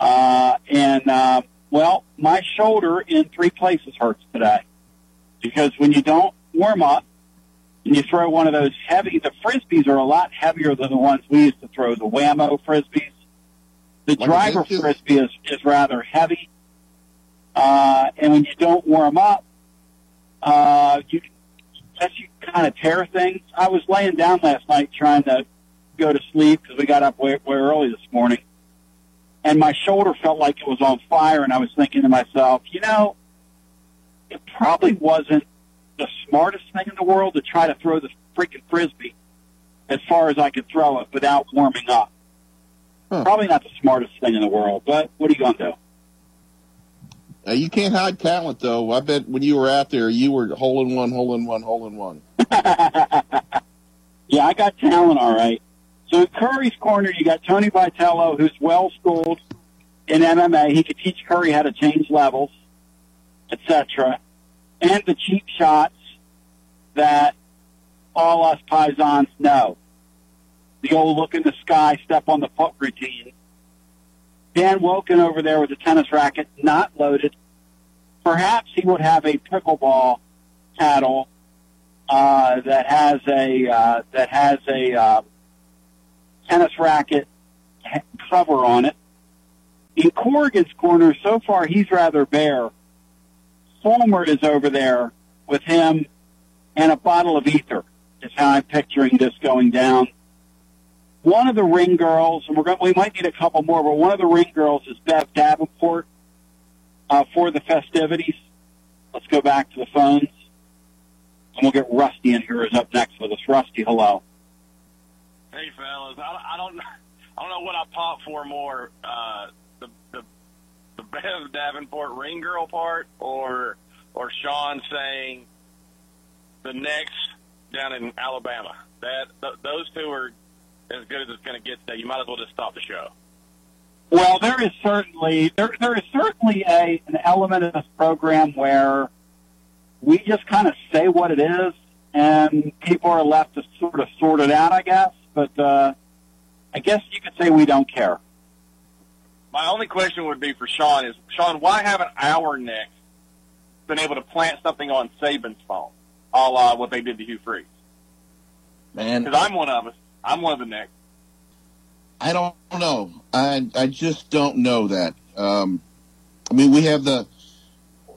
uh, and uh, well, my shoulder in three places hurts today because when you don't warm up and you throw one of those heavy, the frisbees are a lot heavier than the ones we used to throw, the Wham-O frisbees. The Like driver frisbee is, is rather heavy, uh, and when you don't warm up, uh, you as you kind of tear things. I was laying down last night trying to go to sleep because we got up way, way early this morning, and my shoulder felt like it was on fire. And I was thinking to myself, you know, it probably wasn't the smartest thing in the world to try to throw the freaking frisbee as far as I could throw it without warming up. Probably not the smartest thing in the world, but what are you going to do? Uh, you can't hide talent, though. I bet when you were out there, you were hole in one, hole in one, hole in one. Yeah, I got talent, all right. So in Currie's corner, you got Tony Vitello, who's well schooled in MMA. He could teach Currie how to change levels, etc. And the cheap shots that all us Pisons know. The old look in the sky, step on the foot routine. Dan Wolken over there with a tennis racket, not loaded. Perhaps he would have a pickleball paddle uh, that has a uh, that has a uh, tennis racket cover on it. In Corrigan's corner, so far he's rather bare. Fulmer is over there with him and a bottle of ether. Is how I'm picturing this going down. One of the ring girls, and we're going, we might need a couple more, but one of the ring girls is Bev Davenport uh, for the festivities. Let's go back to the phones. And we'll get Rusty in here who's up next with us. Rusty, hello. Hey fellas, I, I don't I don't know what I pop for more, uh, the the the Bev Davenport ring girl part, or or Sean saying the next down in Alabama. That th- those two are as good as it's going to get today. You might as well just stop the show. Well, there is certainly there there is certainly a an element of this program where we just kind of say what it is, and people are left to sort of sort it out, I guess. But uh, I guess you could say we don't care. My only question would be for Sean is Sean, why haven't our next been able to plant something on Saban's phone, a la what they did to Hugh Freeze? Man, Because I'm one of us. I'm one of the next. I don't know. I I just don't know that. Um, I mean, we have the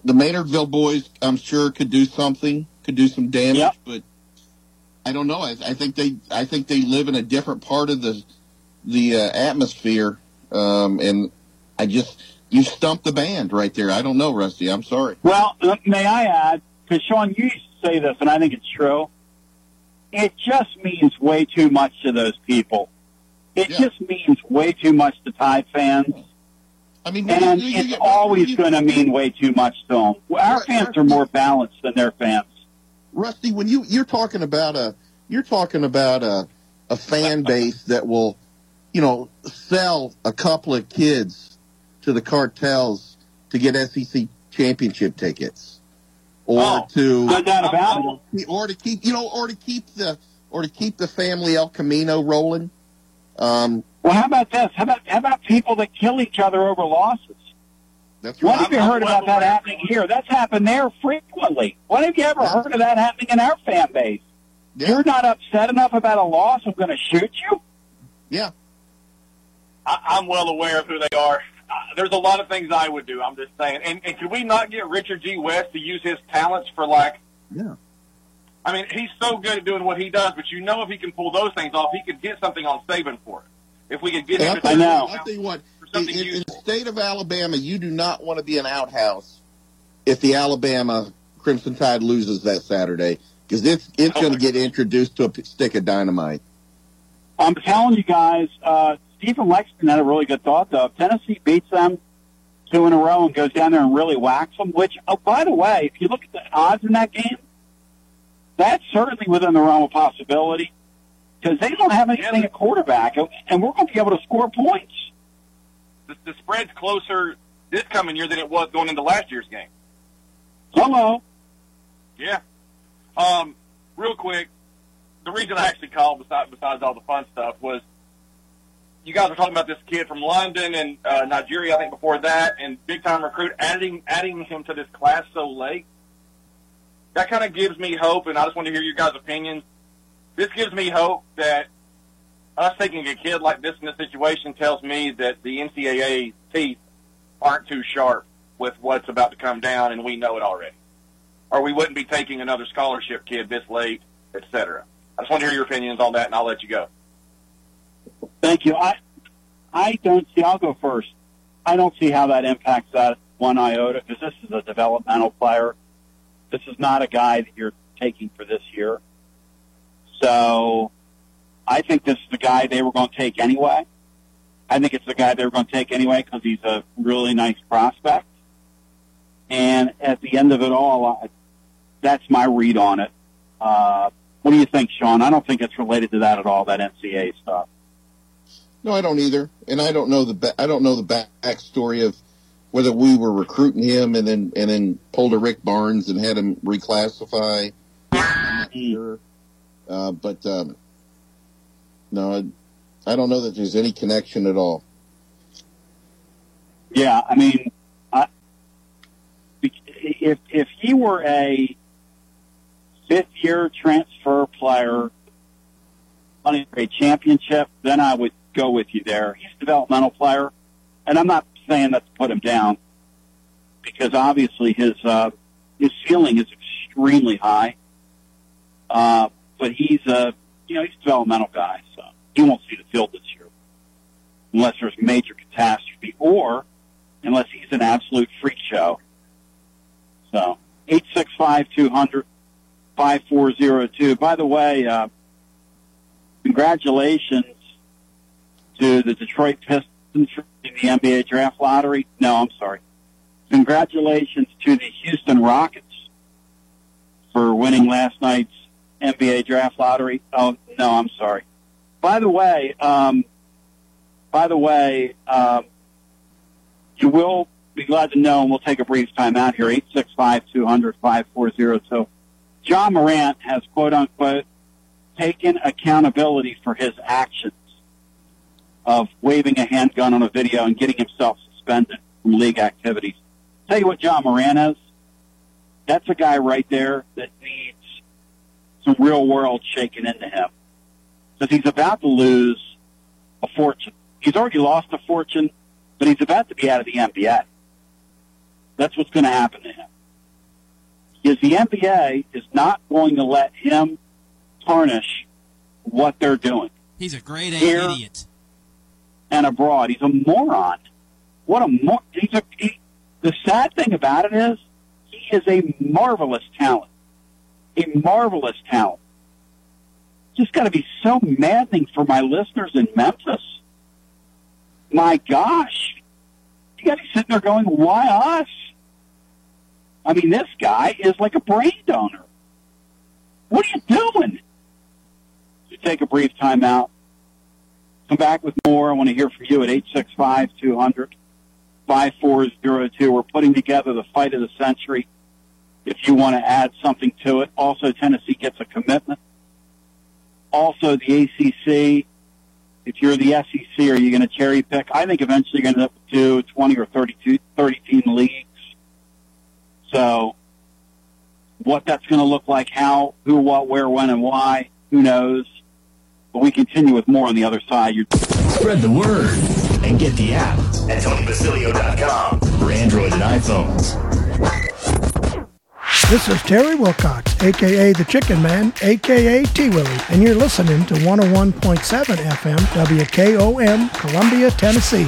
the Maynardville boys. I'm sure could do something, could do some damage, but I don't know. I, I think they I think they live in a different part of the the uh, atmosphere, um, and I just you stumped the band right there. I don't know, Rusty. I'm sorry. Well, may I add, because Sean, you used to say this, and I think it's true. It just means way too much to those people. It just means way too much to Tide fans. I mean, and it's always going to mean way too much to them. Our fans are more balanced than their fans. Rusty, when you you're talking about a you're talking about a a fan base that will, you know, sell a couple of kids to the cartels to get SEC championship tickets, or to no doubt about it, or to keep you know, or to keep the or to keep the family El Camino rolling. Um, Well, how about this? How about how about people that kill each other over losses? That's When right. have you heard about that happening here? That's happened there frequently. When have you ever heard of that happening in our fan base? You're not upset enough about a loss. I'm going to shoot you. Yeah. I, I'm well aware of who they are. Uh, there's a lot of things I would do. I'm just saying. And, and could we not get Richard G. West to use his talents for like? Yeah. I mean, he's so good at doing what he does, but you know, if he can pull those things off, he could get something on Saban for it. If we could get Hey, him I to tell do you, something I else tell you what, for in, in- in the state of Alabama, you do not want to be an outhouse if the Alabama Crimson Tide loses that Saturday because it's it's going to get introduced to a stick of dynamite. I'm telling you guys, uh, Stephen Lexington had a really good thought, though. If Tennessee beats them two in a row and goes down there and really whacks them, which, oh, by the way, if you look at the odds in that game, that's certainly within the realm of possibility because they don't have anything at quarterback, and we're going to be able to score points. The, the spread's closer this coming year than it was going into last year's game. Hello. Yeah. Um, real quick, the reason I actually called, besides, besides all the fun stuff, was you guys were talking about this kid from London and uh, Nigeria, I think, before that, and big time recruit, adding adding him to this class so late. That kind of gives me hope, and I just want to hear your guys' opinions. This gives me hope that us taking a kid like this in this situation tells me that the NCAA teeth aren't too sharp with what's about to come down, and we know it already. Or we wouldn't be taking another scholarship kid this late, et cetera. I just want to hear your opinions on that, and I'll let you go. Thank you. I I don't see. I'll go first. I don't see how that impacts that one iota because this is a developmental player. This is not a guy that you're taking for this year. So I think this is the guy they were going to take anyway. I think it's the guy they were going to take anyway because he's a really nice prospect. And at the end of it all, I, that's my read on it. Uh, what do you think, Sean? I don't think it's related to that at all. That NCAA stuff. No, I don't either, and I don't know the ba- I don't know the back backstory of whether we were recruiting him and then and then pulled a Rick Barnes and had him reclassify. I'm not sure, uh, but um, no, I, I don't know that there's any connection at all. Yeah, I mean, I, if if he were a fifth year transfer player on a championship, then I would go with you there. He's a developmental player, and I'm not saying that to put him down because obviously his uh, his ceiling is extremely high. Uh, but he's a you know he's a developmental guy, so he won't see the field this year unless there's major catastrophe or unless he's an absolute freak show. So eight six five two hundred five four zero two. By the way, uh, congratulations to the Detroit Pistons in the NBA draft lottery. No, I'm sorry. Congratulations to the Houston Rockets for winning last night's NBA draft lottery. Oh no, I'm sorry. By the way, um, by the way, um, you will be glad to know, and we'll take a brief time out here. Eight six five two hundred five four zero two. Ja Morant has quote unquote taken accountability for his actions of waving a handgun on a video and getting himself suspended from league activities. Tell you what Ja Morant is. That's a guy right there that needs some real world shaking into him. Because he's about to lose a fortune. He's already lost a fortune, but he's about to be out of the NBA. That's what's going to happen to him. Is the NBA is not going to let him tarnish what they're doing He's a great Here- idiot. And abroad. He's a moron. What a mor- he's a. He, the sad thing about it is, he is a marvelous talent. A marvelous talent. Just got to be so maddening for my listeners in Memphis. My gosh, you got to be sitting there going, "Why us?" I mean, this guy is like a brain donor. What are you doing? You take a brief time out. Come back with more. I want to hear from you at 865 200 5402. We're putting together the fight of the century. If you want to add something to it, also Tennessee gets a commitment. Also, the ACC. If you're the SEC, are you going to cherry pick? I think eventually you're going to with 20 or 32, 30 team leagues. So, what that's going to look like, how, who, what, where, when, and why, who knows? But we continue with more on the other side. You're- Spread the word and get the app at TonyBasilio.com for Android and iPhones. This is Terry Wilcox, aka the Chicken Man, aka T Willie, and you're listening to 101.7 FM WKOM, Columbia, Tennessee.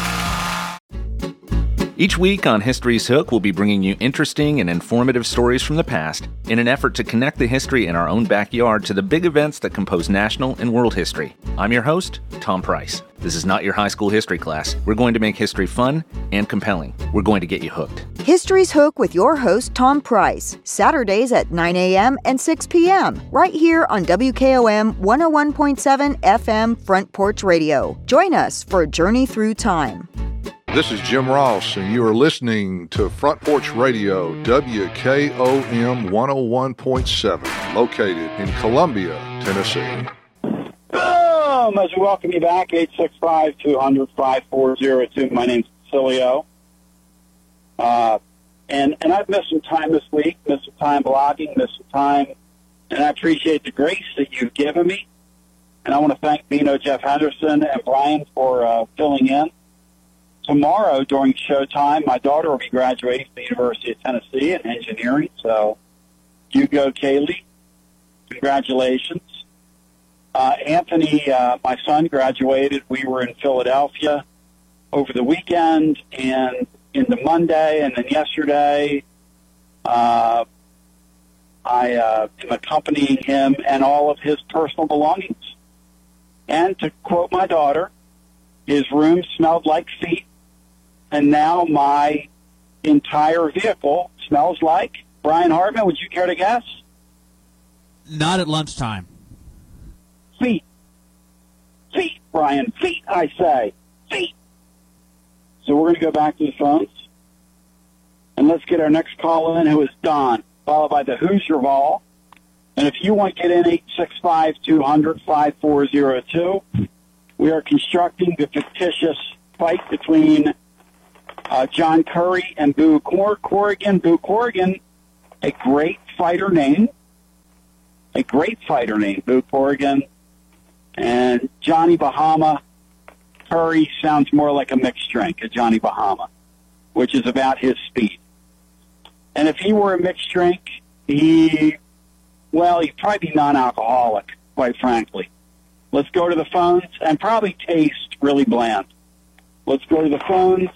Each week on History's Hook, we'll be bringing you interesting and informative stories from the past in an effort to connect the history in our own backyard to the big events that compose national and world history. I'm your host, Tom Price. This is not your high school history class. We're going to make history fun and compelling. We're going to get you hooked. History's Hook with your host, Tom Price, Saturdays at 9 a.m. and 6 p.m., right here on WKOM 101.7 FM Front Porch Radio. Join us for a journey through time. This is Jim Ross, and you are listening to Front Porch Radio, WKOM 101.7, located in Columbia, Tennessee. Boom! As we welcome you back, 865-200-5402. My name's Cilio. Uh, and, and I've missed some time this week, missed some time blogging, missed some time, and I appreciate the grace that you've given me. And I want to thank Bino, Jeff Henderson, and Brian for uh, filling in tomorrow during showtime, my daughter will be graduating from the University of Tennessee in engineering. So, you go, Kaylee. Congratulations. Uh, Anthony, uh, my son, graduated. We were in Philadelphia over the weekend and into Monday, and then yesterday, uh, I uh, am accompanying him and all of his personal belongings. And to quote my daughter, his room smelled like feet, and now my entire vehicle smells like. Brian Hartman, would you care to guess? Not at lunchtime. Feet. Feet, Brian. Feet, I say. Feet. So we're going to go back to the phones. And let's get our next call in, who is Don, followed by the Hoosier Ball. And if you want to get in, 865-200-5402. We are constructing the fictitious fight between uh, John Currie and Boo Cor- Corrigan. Boo Corrigan, a great fighter name. A great fighter name, Boo Corrigan. And Johnny Bahama Currie sounds more like a mixed drink, a Johnny Bahama, which is about his speed. And if he were a mixed drink, he, well, he'd probably be non-alcoholic, quite frankly. Let's go to the phones and probably taste really bland. Let's go to the phones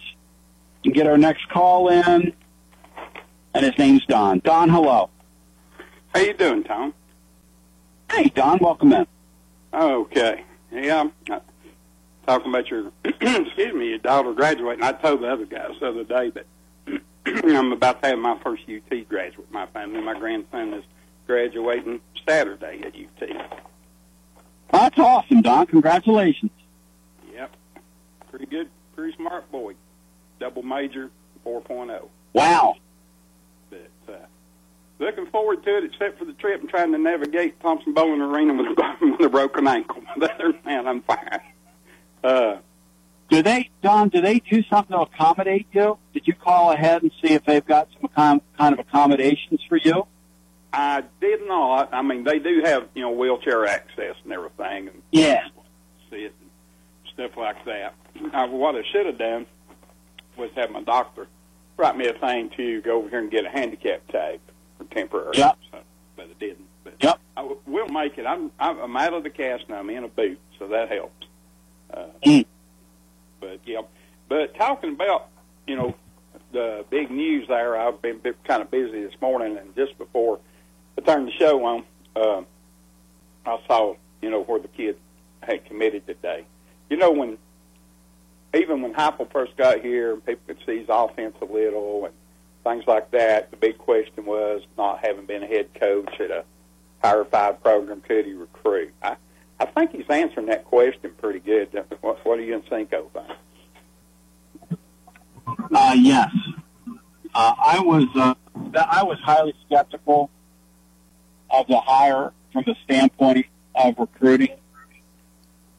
and get our next call in. And his name's Don. Don, hello. How you doing, Tom? Hey, Don, welcome in. Okay. Yeah, I'm uh, talking about your, excuse me, your daughter graduating. I told the other guys the other day that I'm about to have my first UT graduate. My family, my grandson is graduating Saturday at UT. That's awesome, Don. Congratulations. Yep. Pretty good, pretty smart boy. Double major, 4.0. Wow. But uh, looking forward to it, except for the trip and trying to navigate Thompson Bowling Arena with, with a broken ankle. Other than that, I'm fine. Uh, Do they, Don? Do they do something to accommodate you? Did you call ahead and see if they've got some kind kind of accommodations for you? I did not. I mean, they do have you know wheelchair access and everything, and Yeah. sit and stuff like that. Uh, what I should have done was have my doctor write me a thing to go over here and get a handicap tag for temporary. Yep. So, but I didn't. But yep. I w- will make it. I'm I'm out of the cast now. I'm in a boot, so that helps. Uh, Mm. But yeah, but talking about you know the big news there, I've been, been kind of busy this morning, and just before I turned the show on, uh, I saw you know where the kid had committed today. You know when even when Heupel first got here, and people could see his offense a little and things like that. The big question was not having been a head coach at a Power Five program, could he recruit? I, I think he's answering that question pretty good. What, what do you think of that? Uh, yes. Uh, I was uh, I was highly skeptical of the hire from the standpoint of recruiting.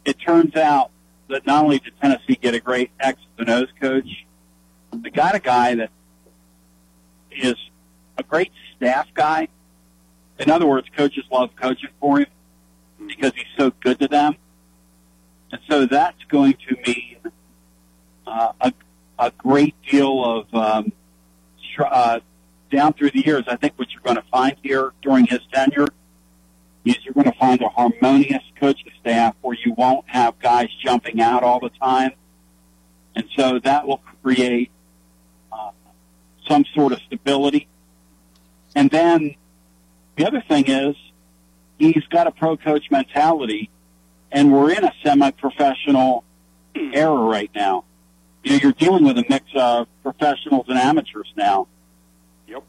It turns out that not only did Tennessee get a great X and O's coach, they got a guy that is a great staff guy. In other words, coaches love coaching for him because he's so good to them. And so that's going to mean uh, a, a great deal of um, uh, down through the years. I think what you're going to find here during his tenure is you're going to find a harmonious coaching staff where you won't have guys jumping out all the time, and so that will create uh, some sort of stability. And then the other thing is he's got a pro coach mentality, and we're in a semi-professional era right now. You know, you're dealing with a mix of professionals and amateurs now. Yep.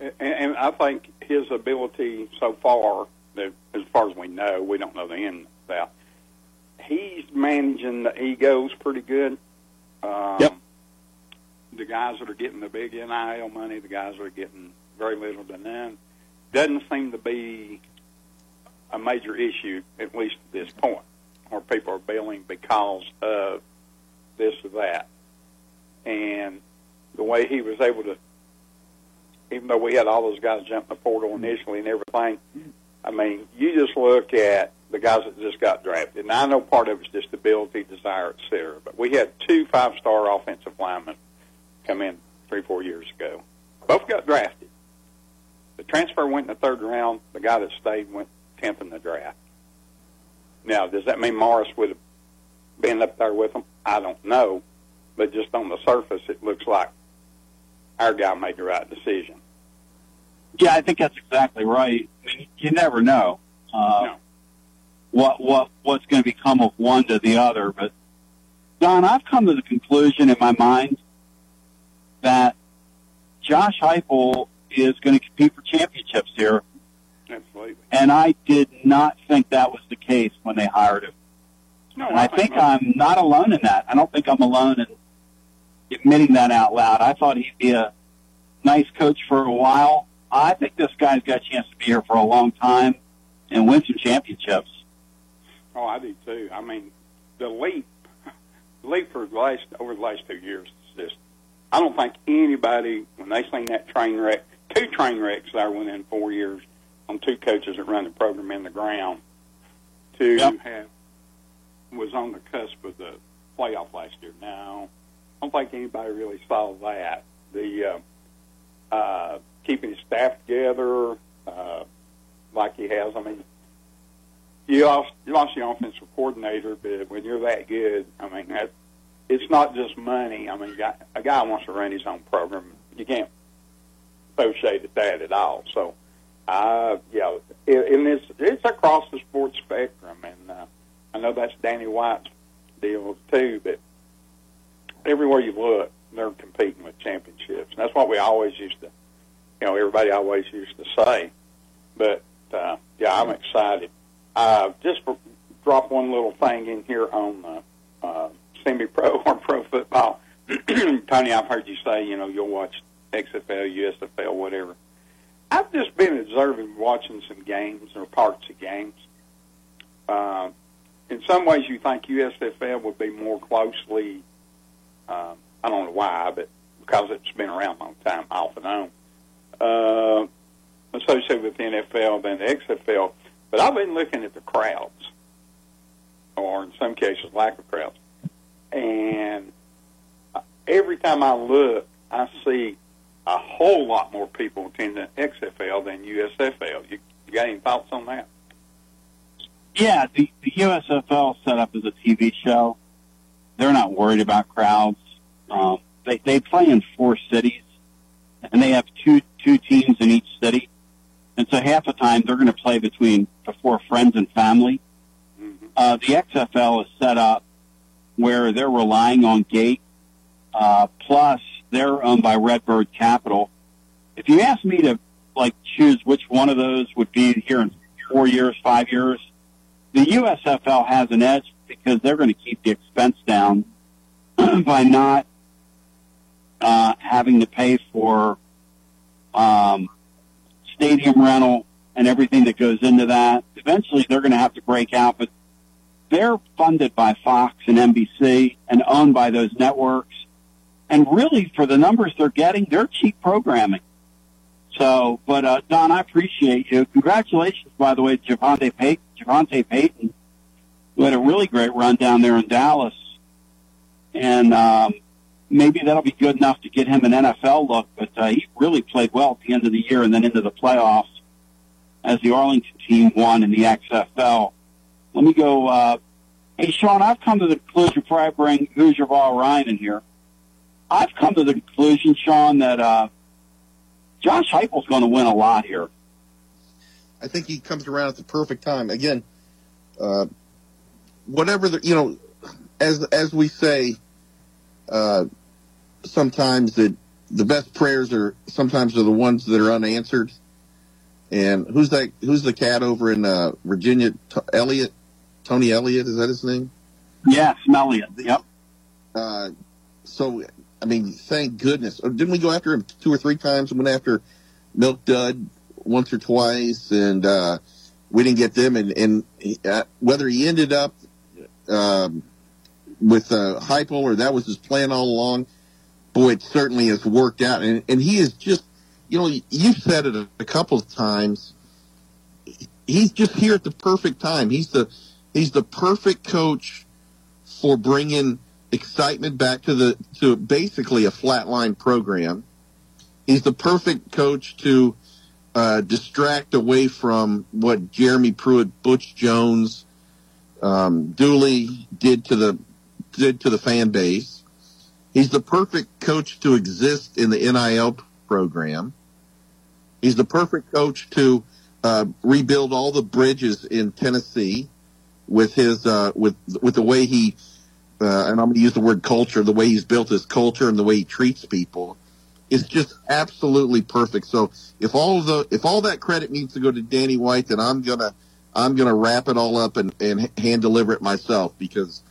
And, and I think his ability so far, as far as we know, we don't know the end of that. He's managing the egos pretty good. Um, Yep. The guys that are getting the big NIL money, the guys that are getting very little to none, doesn't seem to be a major issue, at least at this point, where people are bailing because of this or that. And the way he was able to even though we had all those guys jump the portal initially and everything, I mean, you just look at the guys that just got drafted. And I know part of it's just ability, desire, et cetera. But we had two five-star offensive linemen come in three, four years ago. Both got drafted. The transfer went in the third round. The guy that stayed went tenth in the draft. Now, does that mean Morris would have been up there with them? I don't know, but just on the surface, it looks like our guy made the right decision. Yeah, I think that's exactly right. I mean, you never know uh, what what what's going to become of one to the other. But Don, I've come to the conclusion in my mind that Josh Heupel is going to compete for championships here, Absolutely. and I did not think that was the case when they hired him. No, and I think I'm not alone in that. I don't think I'm alone in admitting that out loud. I thought he'd be a nice coach for a while. I think this guy's got a chance to be here for a long time and win some championships. Oh, I do too. I mean, the leap, leap for the last over the last two years is just. I don't think anybody when they seen that train wreck, two train wrecks there within four years on two coaches that run the program in the ground, to have was on the cusp of the playoff last year. Now, don't think anybody really saw that. The uh, uh, keeping his staff together uh, like he has. I mean, you lost you lost your offensive coordinator, but when you're that good, I mean that it's not just money. I mean, a guy, wants to run his own program. You can't at that at all. So, uh, yeah, it, and it's it's across the sports spectrum, and uh, I know that's Danny White's deal too. But everywhere you look, they're competing with championships. And that's what we always used to, you know, everybody always used to say. But uh, yeah, I'm excited. Uh, just drop one little thing in here on uh, uh, semi-pro or pro football. Tony, I've heard you say, you know, you'll watch XFL, USFL, whatever. I've just been observing, watching some games or parts of games. Uh, in some ways, you think USFL would be more closely, um, I don't know why, but because it's been around a long time, off and on, uh, associated with the NFL than the XFL. But I've been looking at the crowds, or in some cases, lack of crowds. And every time I look, I see a whole lot more people attending XFL than USFL. You, you got any thoughts on that? Yeah, the, the USFL set up as a TV show. They're not worried about crowds. Um, they they play in four cities, and they have two two teams in each city. And so half the time they're going to play between before friends and family. Uh, the XFL is set up where they're relying on gate. Uh, plus, they're owned by Redbird Capital. If you ask me to like choose which one of those would be here in four years, five years, the USFL has an edge because they're going to keep the expense down by not uh, having to pay for um, stadium rental and everything that goes into that. Eventually, they're going to have to break out, but they're funded by Fox and NBC and owned by those networks. And really, for the numbers they're getting, they're cheap programming. So, but uh, Don, I appreciate you. Congratulations, by the way, Javante Payton. Javante Payton, who had a really great run down there in Dallas, and um, maybe that'll be good enough to get him an NFL look. But uh, he really played well at the end of the year and then into the playoffs as the Arlington team won in the XFL. Let me go. Uh, hey, Sean, I've come to the conclusion before I bring Hoosier Ball Ryan in here. I've come to the conclusion, Sean, that uh, Josh Heupel's going to win a lot here. I think he comes around at the perfect time. Again, uh, whatever the you know, as as we say, uh, sometimes that the best prayers are sometimes are the ones that are unanswered. And who's that? Who's the cat over in uh, Virginia? T- Elliott, Tony Elliot, is that his name? Yes, Elliott. Yep. Uh, so, I mean, thank goodness. Oh, Didn't we go after him two or three times? We went after Milk Dud once or twice, and uh, we didn't get them. And, and he, uh, whether he ended up um, with uh, Heupel or that was his plan all along, boy, it certainly has worked out. And, and he is just, you know, you said it a, a couple of times. He's just here at the perfect time. He's the he's the perfect coach for bringing excitement back to the to basically a flatline program. He's the perfect coach to uh, distract away from what Jeremy Pruitt, Butch Jones, um, Dooley did to the did to the fan base. He's the perfect coach to exist in the NIL program. He's the perfect coach to uh, rebuild all the bridges in Tennessee with his uh, with with the way he uh, and I'm going to use the word culture, the way he's built his culture and the way he treats people is just absolutely perfect. So if all the if all that credit needs to go to Danny White, then I'm gonna I'm gonna wrap it all up and, and hand deliver it myself because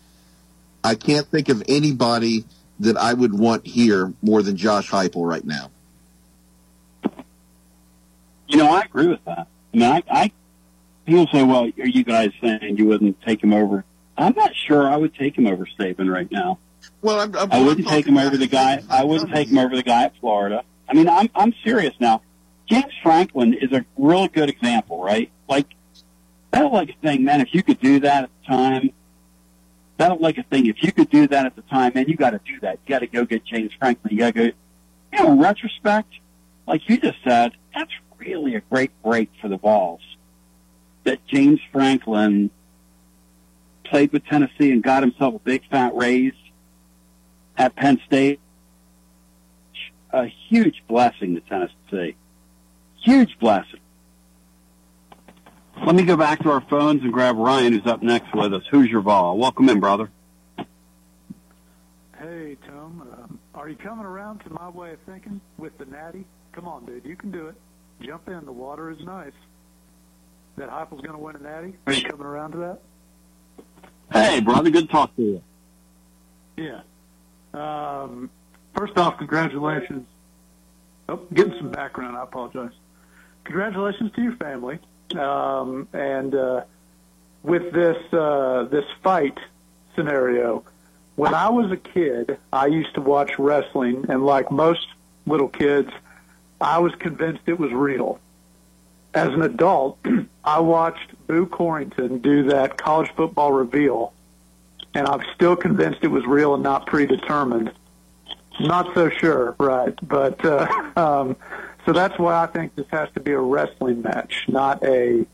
I can't think of anybody that I would want here more than Josh Heupel right now. You know, I agree with that. I mean, I, I people say, "Well, are you guys saying you wouldn't take him over?" I'm not sure I would take him over Saban right now. Well, I'm, I'm, I wouldn't take him over the guy. I wouldn't take him over the guy at Florida. I mean, I'm I'm serious now. James Franklin is a real good example, right? Like that like a thing, man. If you could do that at the time, that like a thing. If you could do that at the time, man, you got to do that. You got to go get James Franklin. You got to go. You know, in retrospect, like you just said, that's really a great break for the Vols. That James Franklin played with Tennessee and got himself a big fat raise at Penn State. A huge blessing to Tennessee. Huge blessing. Let me go back to our phones and grab Ryan, who's up next with us. Who's your Vol? Welcome in, brother. Hey, Tom. Um, are you coming around to my way of thinking with the natty? Come on, dude. You can do it. Jump in. The water is nice. That Heupel's going to win a natty? Are you coming around to that? Hey, brother. Good to talk to you. Yeah. Um, first off, congratulations. Oh, getting some background. I apologize. Congratulations to your family. Um, and uh, with this uh, this fight scenario, when I was a kid, I used to watch wrestling, and like most little kids, I was convinced it was real. As an adult, I watched Boo Corrington do that college football reveal, and I'm still convinced it was real and not predetermined. Not so sure, right? But uh, um, so that's why I think this has to be a wrestling match, not a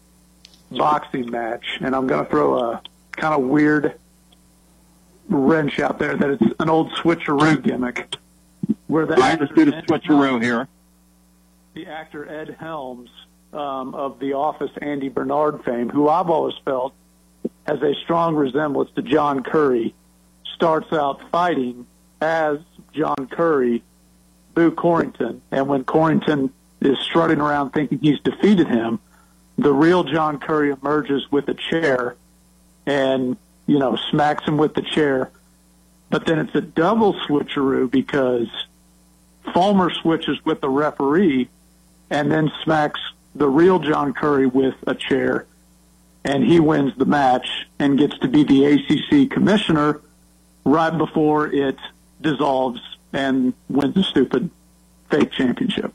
boxing match. And I'm going to throw a kind of weird wrench out there that it's an old switcheroo gimmick. Where the let's do the switcheroo here. The actor Ed Helms um, of The Office, Andy Bernard fame, who I've always felt has a strong resemblance to John Currie, starts out fighting as John Currie, Boo Corrington, and when Corrington is strutting around thinking he's defeated him, the real John Currie emerges with a chair and, you know, smacks him with the chair. But then it's a double switcheroo because Fulmer switches with the referee and then smacks the real John Currie with a chair, and he wins the match and gets to be the ACC commissioner right before it dissolves and wins a stupid fake championship.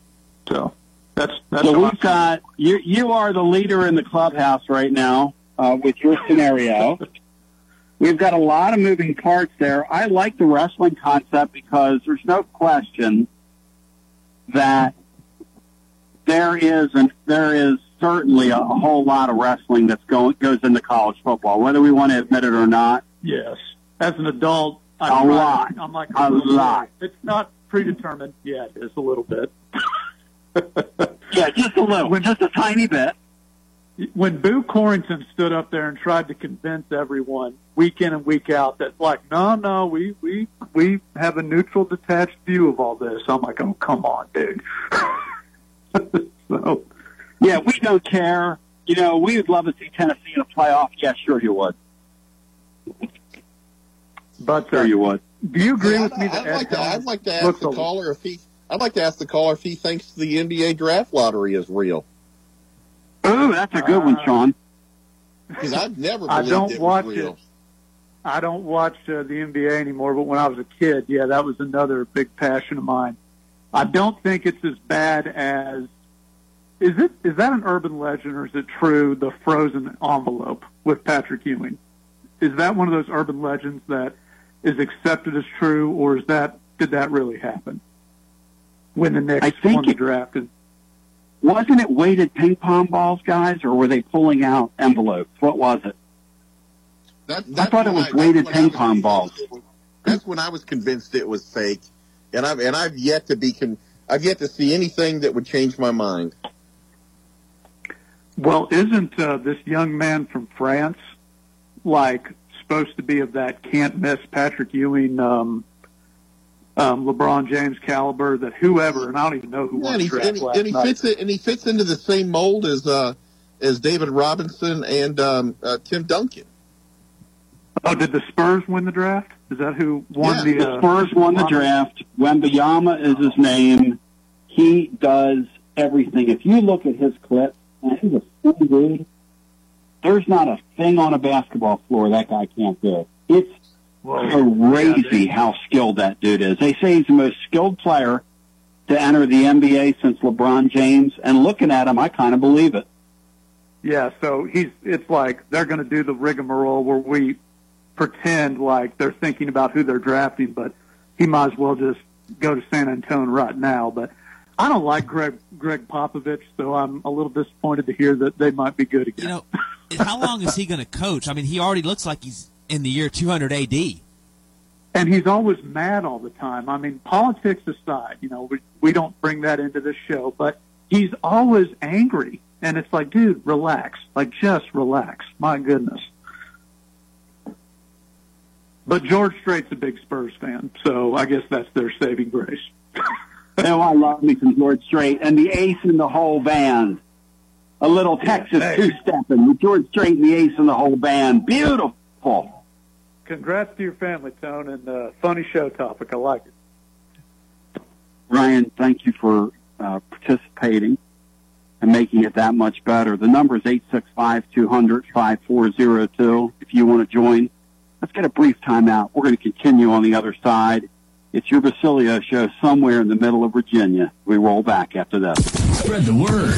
So that's that's so we've got you. You are the leader in the clubhouse right now uh, with your scenario. we've got a lot of moving parts there. I like the wrestling concept because there's no question that there is and there is certainly a, a whole lot of wrestling that's going goes into college football, whether we want to admit it or not. Yes. As an adult, I A try- lot. I'm like A oh, lot. It's not predetermined yet. It's a little bit. yeah, just a little, just a tiny bit. When Boo Corrington stood up there and tried to convince everyone week in and week out that like, no, no, we we we have a neutral, detached view of all this. I'm like, oh, come on, dude. so, Yeah, we don't care. You know, we would love to see Tennessee in a playoff. Yeah, sure you would. But Sure you would. do you agree Hey, with I'd, me that I'd like to. I'd like to ask the caller if he. I'd like to ask the caller if he thinks the NBA draft lottery is real. Oh, that's a good one, Sean. Because I've never I don't it watch was real. it. I don't watch uh, the NBA anymore, but when I was a kid, yeah, that was another big passion of mine. I don't think it's as bad as is it is that an urban legend or is it true the frozen envelope with Patrick Ewing? Is that one of those urban legends that is accepted as true or is that did that really happen? When the Knicks I think won the it- draft and Wasn't it weighted ping pong balls, guys, or were they pulling out envelopes? What was it? That, I thought it was I- weighted I ping pong balls. That's when I was convinced it was fake, and I've and I've yet to be con- I've yet to see anything that would change my mind. Well, isn't uh, this young man from France like supposed to be of that can't miss Patrick Ewing, um, um, LeBron James caliber? That whoever, and I don't even know who Yeah, won and the he, draft and he, last and he night. fits it, and he fits into the same mold as uh, as David Robinson and um, uh, Tim Duncan. Oh, did the Spurs win the draft? Is that who won the? the Uh, Spurs won the draft. Wembanyama is his name. He does everything. If you look at his clip, man, he's a funny dude. There's not a thing on a basketball floor that guy can't do. It's crazy how skilled that dude is. They say he's the most skilled player to enter the NBA since LeBron James. And looking at him, I kind of believe it. Yeah, so he's it's like they're going to do the rigmarole where we pretend like they're thinking about who they're drafting, but he might as well just go to San Antonio right now. But I don't like Gregg Gregg Popovich, so I'm a little disappointed to hear that they might be good again. You know, how long is he going to coach? I mean, he already looks like he's in the year 200 AD. and he's always mad all the time. I mean, politics aside, you know, we we don't bring that into this show, but he's always angry, and it's like, dude, relax, like just relax. My goodness. But George Strait's a big Spurs fan, so I guess that's their saving grace. Oh, I love me some George Strait and the Ace in the Hole Band. A little Texas Hey. two-stepping with George Strait and the ace and the Hole band. Beautiful. Congrats to your family, Tone, and uh, funny show topic. I like it. Ryan, thank you for uh, participating and making it that much better. The number is 865-200-5402 if you want to join. Let's get a brief timeout. We're going to continue on the other side. It's your Basilio show somewhere in the middle of Virginia. We roll back after this. Spread the word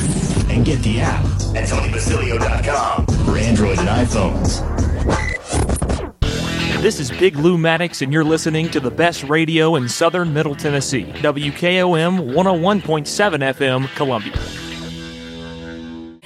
and get the app at TonyBasilio.com for Android and iPhones. This is Big Lou Maddox, and you're listening to the best radio in southern Middle Tennessee. WKOM 101.7 FM, Columbia.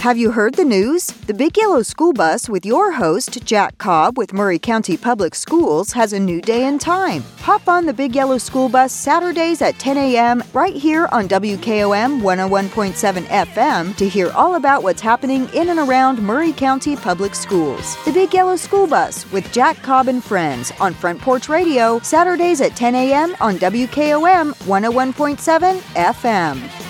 Have you heard the news? The Big Yellow School Bus with your host, Jack Cobb with Maury County Public Schools, has a new day and time. Hop on the Big Yellow School Bus Saturdays at 10 a.m. right here on WKOM 101.7 FM to hear all about what's happening in and around Maury County Public Schools. The Big Yellow School Bus with Jack Cobb and Friends on Front Porch Radio, Saturdays at 10 a.m. on WKOM 101.7 FM.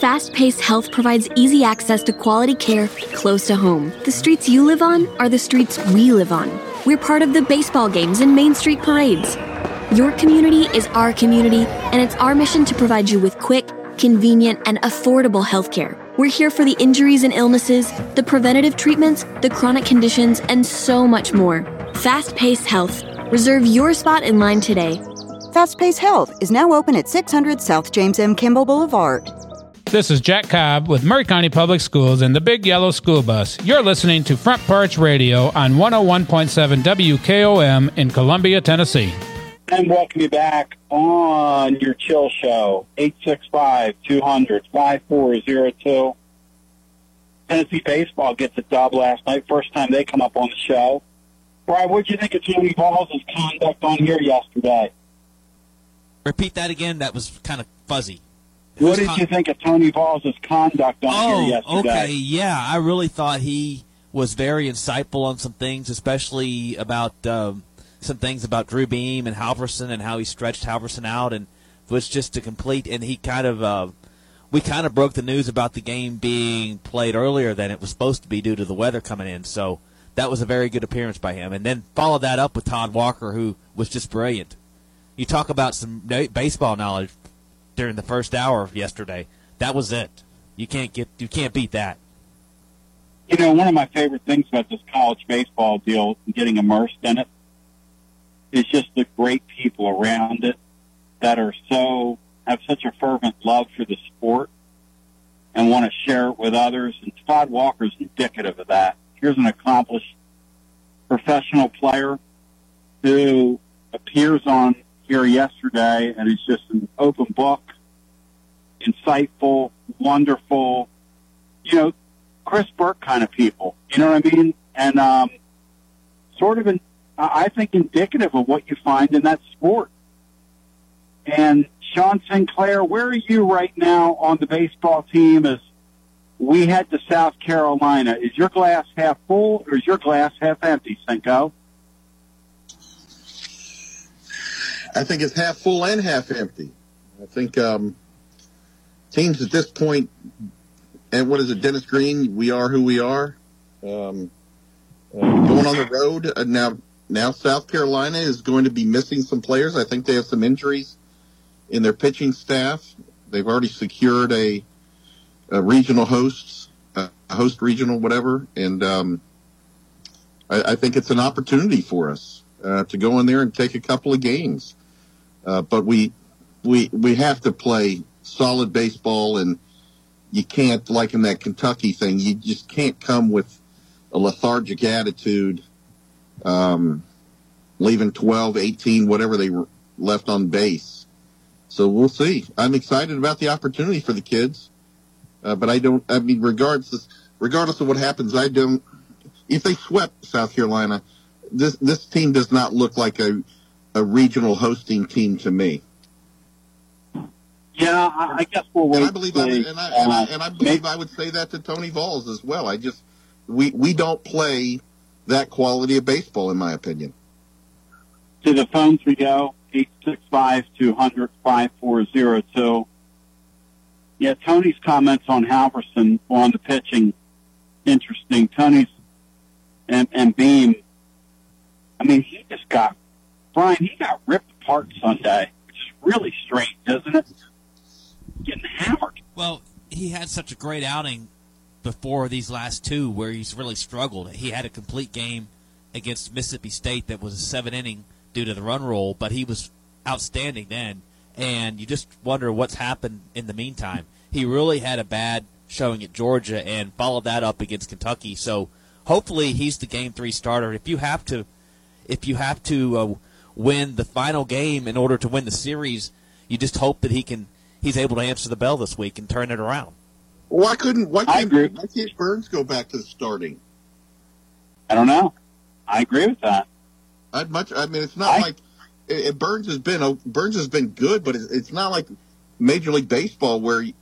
Fast Pace Health provides easy access to quality care close to home. The streets you live on are the streets we live on. We're part of the baseball games and Main Street parades. Your community is our community, and it's our mission to provide you with quick, convenient, and affordable health care. We're here for the injuries and illnesses, the preventative treatments, the chronic conditions, and so much more. Fast Pace Health. Reserve your spot in line today. Fast Pace Health is now open at 600 South James M. Campbell Boulevard. This is Jack Cobb with Maury County Public Schools and the Big Yellow School Bus. You're listening to Front Porch Radio on 101.7 WKOM in Columbia, Tennessee. And welcome you back on your chill show, 865-200-5402. Tennessee Baseball gets a dub last night. First time they come up on the show. Brian, what did you think of Tony Balls' conduct on here yesterday? Repeat that again. That was kind of fuzzy. What did you think of Tony Balls' conduct on oh, here yesterday? okay, yeah. I really thought he was very insightful on some things, especially about um, some things about Drew Beam and Halvorsen and how he stretched Halvorsen out and was just a complete. And he kind of, uh, we kind of broke the news about the game being played earlier than it was supposed to be due to the weather coming in. So that was a very good appearance by him. And then follow that up with Todd Walker, who was just brilliant. You talk about some baseball knowledge during the first hour of yesterday. That was it. You can't get you can't beat that. You know, one of my favorite things about this college baseball deal getting immersed in it is just the great people around it that are so have such a fervent love for the sport and want to share it with others. And Todd Walker's indicative of that. Here's an accomplished professional player who appears on here yesterday, and it's just an open book, insightful, wonderful, you know, Chris Burke kind of people. You know what I mean? And um, sort of, an, I think, indicative of what you find in that sport. And Sean Sinclair, where are you right now on the baseball team as we head to South Carolina? Is your glass half full or is your glass half empty, Cinco? I think it's half full and half empty. I think um, teams at this point and what is it, Dennis Green? We are who we are. Um, uh, going on the road uh, now. Now South Carolina is going to be missing some players. I think they have some injuries in their pitching staff. They've already secured a, a regional hosts, a host regional, whatever, and um, I, I, think it's an opportunity for us uh, to go in there and take a couple of games. Uh, but we we we have to play solid baseball, and you can't like in that Kentucky thing. You just can't come with a lethargic attitude, um, leaving 12, 18, whatever they left on base. So we'll see. I'm excited about the opportunity for the kids, uh, but I don't. I mean, regardless, regardless of what happens, I don't. If they swept South Carolina, this this team does not look like a a regional hosting team to me. Yeah, I, I guess we'll wait. And I believe, I, and I, and I, and I believe I would say that to Tony Vols as well. I just we we don't play that quality of baseball, in my opinion. To the phones we go oh, eight six five two hundred five four zero two. Yeah, Tony's comments on Halvorsen on the pitching interesting. Tony's and and Beam. I mean, he just got Brian. He got ripped apart Sunday, which is really strange, isn't it? Getting hammered. Well, he had such a great outing before these last two where he's really struggled. He had a complete game against Mississippi State that was a seven inning due to the run roll, but he was outstanding then. And you just wonder what's happened in the meantime. He really had a bad showing at Georgia and followed that up against Kentucky. So hopefully he's the game three starter. If you have to, if you have to uh, win the final game in order to win the series, you just hope that he can. He's able to answer the bell this week and turn it around. Why couldn't why can't, why can't Burns go back to the starting? I don't know. I agree with that. I'd much. I mean, it's not I, like it, Burns has been Burns has been good, but it's, it's not like Major League Baseball where you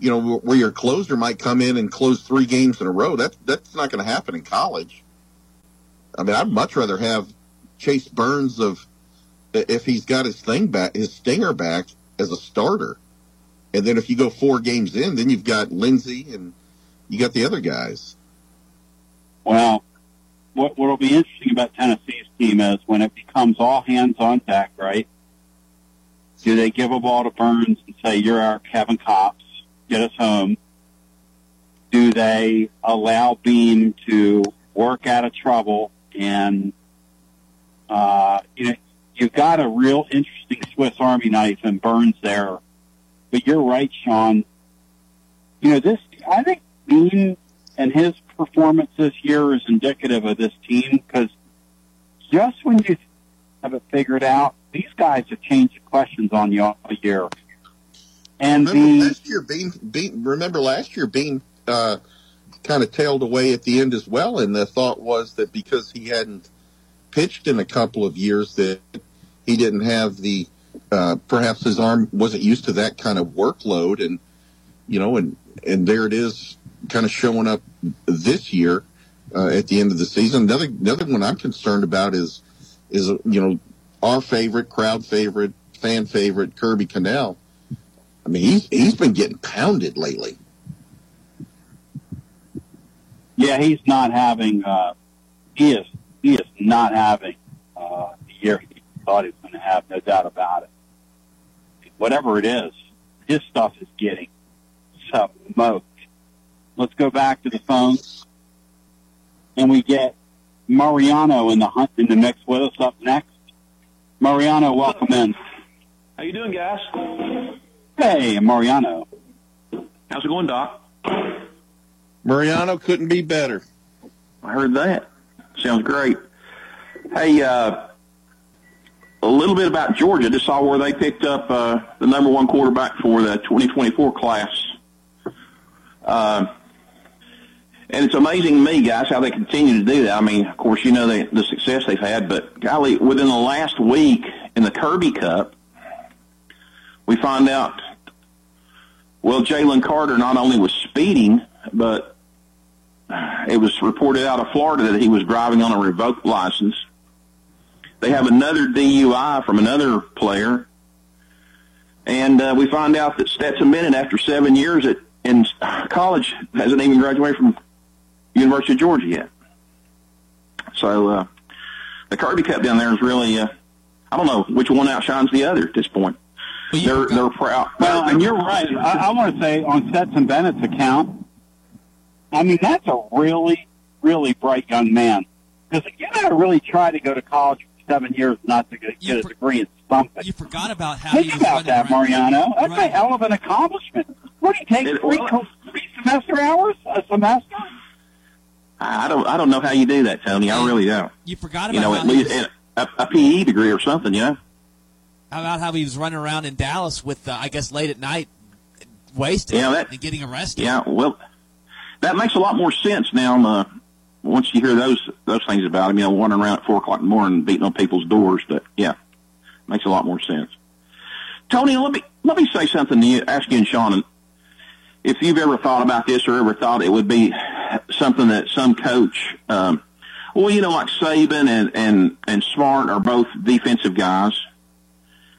know where your closer might come in and close three games in a row. That's that's not going to happen in college. I mean, I'd much rather have Chase Burns of if he's got his thing back, his stinger back as a starter. And then if you go four games in, then you've got Lindsey and you got the other guys. Well, what what'll be interesting about Tennessee's team is when it becomes all hands on deck, right? Do they give a ball to Burns and say, "You're our Kevin Kopps, get us home"? Do they allow Beam to work out of trouble and uh, you know you've got a real interesting Swiss Army knife and Burns there but you're right, Sean. You know, this, I think Beam and his performance this year is indicative of this team because just when you have it figured out, these guys have changed the questions on you all year. And remember the, last year, Beam, Beam, remember last year, Beam uh, kind of tailed away at the end as well. And the thought was that because he hadn't pitched in a couple of years that he didn't have the uh, perhaps his arm wasn't used to that kind of workload, and you know, and and there it is, kind of showing up this year uh, at the end of the season. Another another one I'm concerned about is is you know our favorite, crowd favorite, fan favorite, Kirby Connell. I mean, he's he's been getting pounded lately. Yeah, he's not having. Uh, he is he is not having uh, the year he thought he was going to have, no doubt about it whatever it is, his stuff is getting smoked. Let's go back to the phones, and we get Mariano in the hunt in the mix with us up next. Mariano, welcome in. How you doing, guys? Hey, Mariano. How's it going, Doc? Mariano couldn't be better. I heard that. Sounds great. Hey, uh, a little bit about Georgia. Just saw where they picked up uh, the number one quarterback for the 2024 class. Uh, and it's amazing to me, guys, how they continue to do that. I mean, of course, you know the, the success they've had, but golly, within the last week in the Kirby Cup, we find out, well, Jalen Carter not only was speeding, but it was reported out of Florida that he was driving on a revoked license they have another DUI from another player. And uh, we find out that Stetson Bennett, after seven years at in college hasn't even graduated from University of Georgia yet. So uh, the Kirby Cup down there is really, uh, I don't know which one outshines the other at this point. They're they're proud. Well, and you're right. I, I want to say on Stetson Bennett's account, I mean that's a really, really bright young man. Because you got to really try to go to college for seven years not to get, get a degree in something. You forgot about how Think he was about that, around- Mariano. That's a hell of an accomplishment. What do you take three, co- three semester hours a semester? I don't I don't know how you do that, Tony. I really don't. You forgot about You know, how at he least was- a, a PE degree or something. You know. How about how he was running around in Dallas with, uh, I guess, late at night, wasted Yeah, that- and getting arrested? Yeah, well, that makes a lot more sense now. Uh, once you hear those those things about him, you know, wandering around at four o'clock in the morning, beating on people's doors. But yeah, makes a lot more sense. Tony, let me let me say something to you. Ask you and Sean, if you've ever thought about this or ever thought it would be something that some coach, um, well, you know, like Saban and and and Smart are both defensive guys,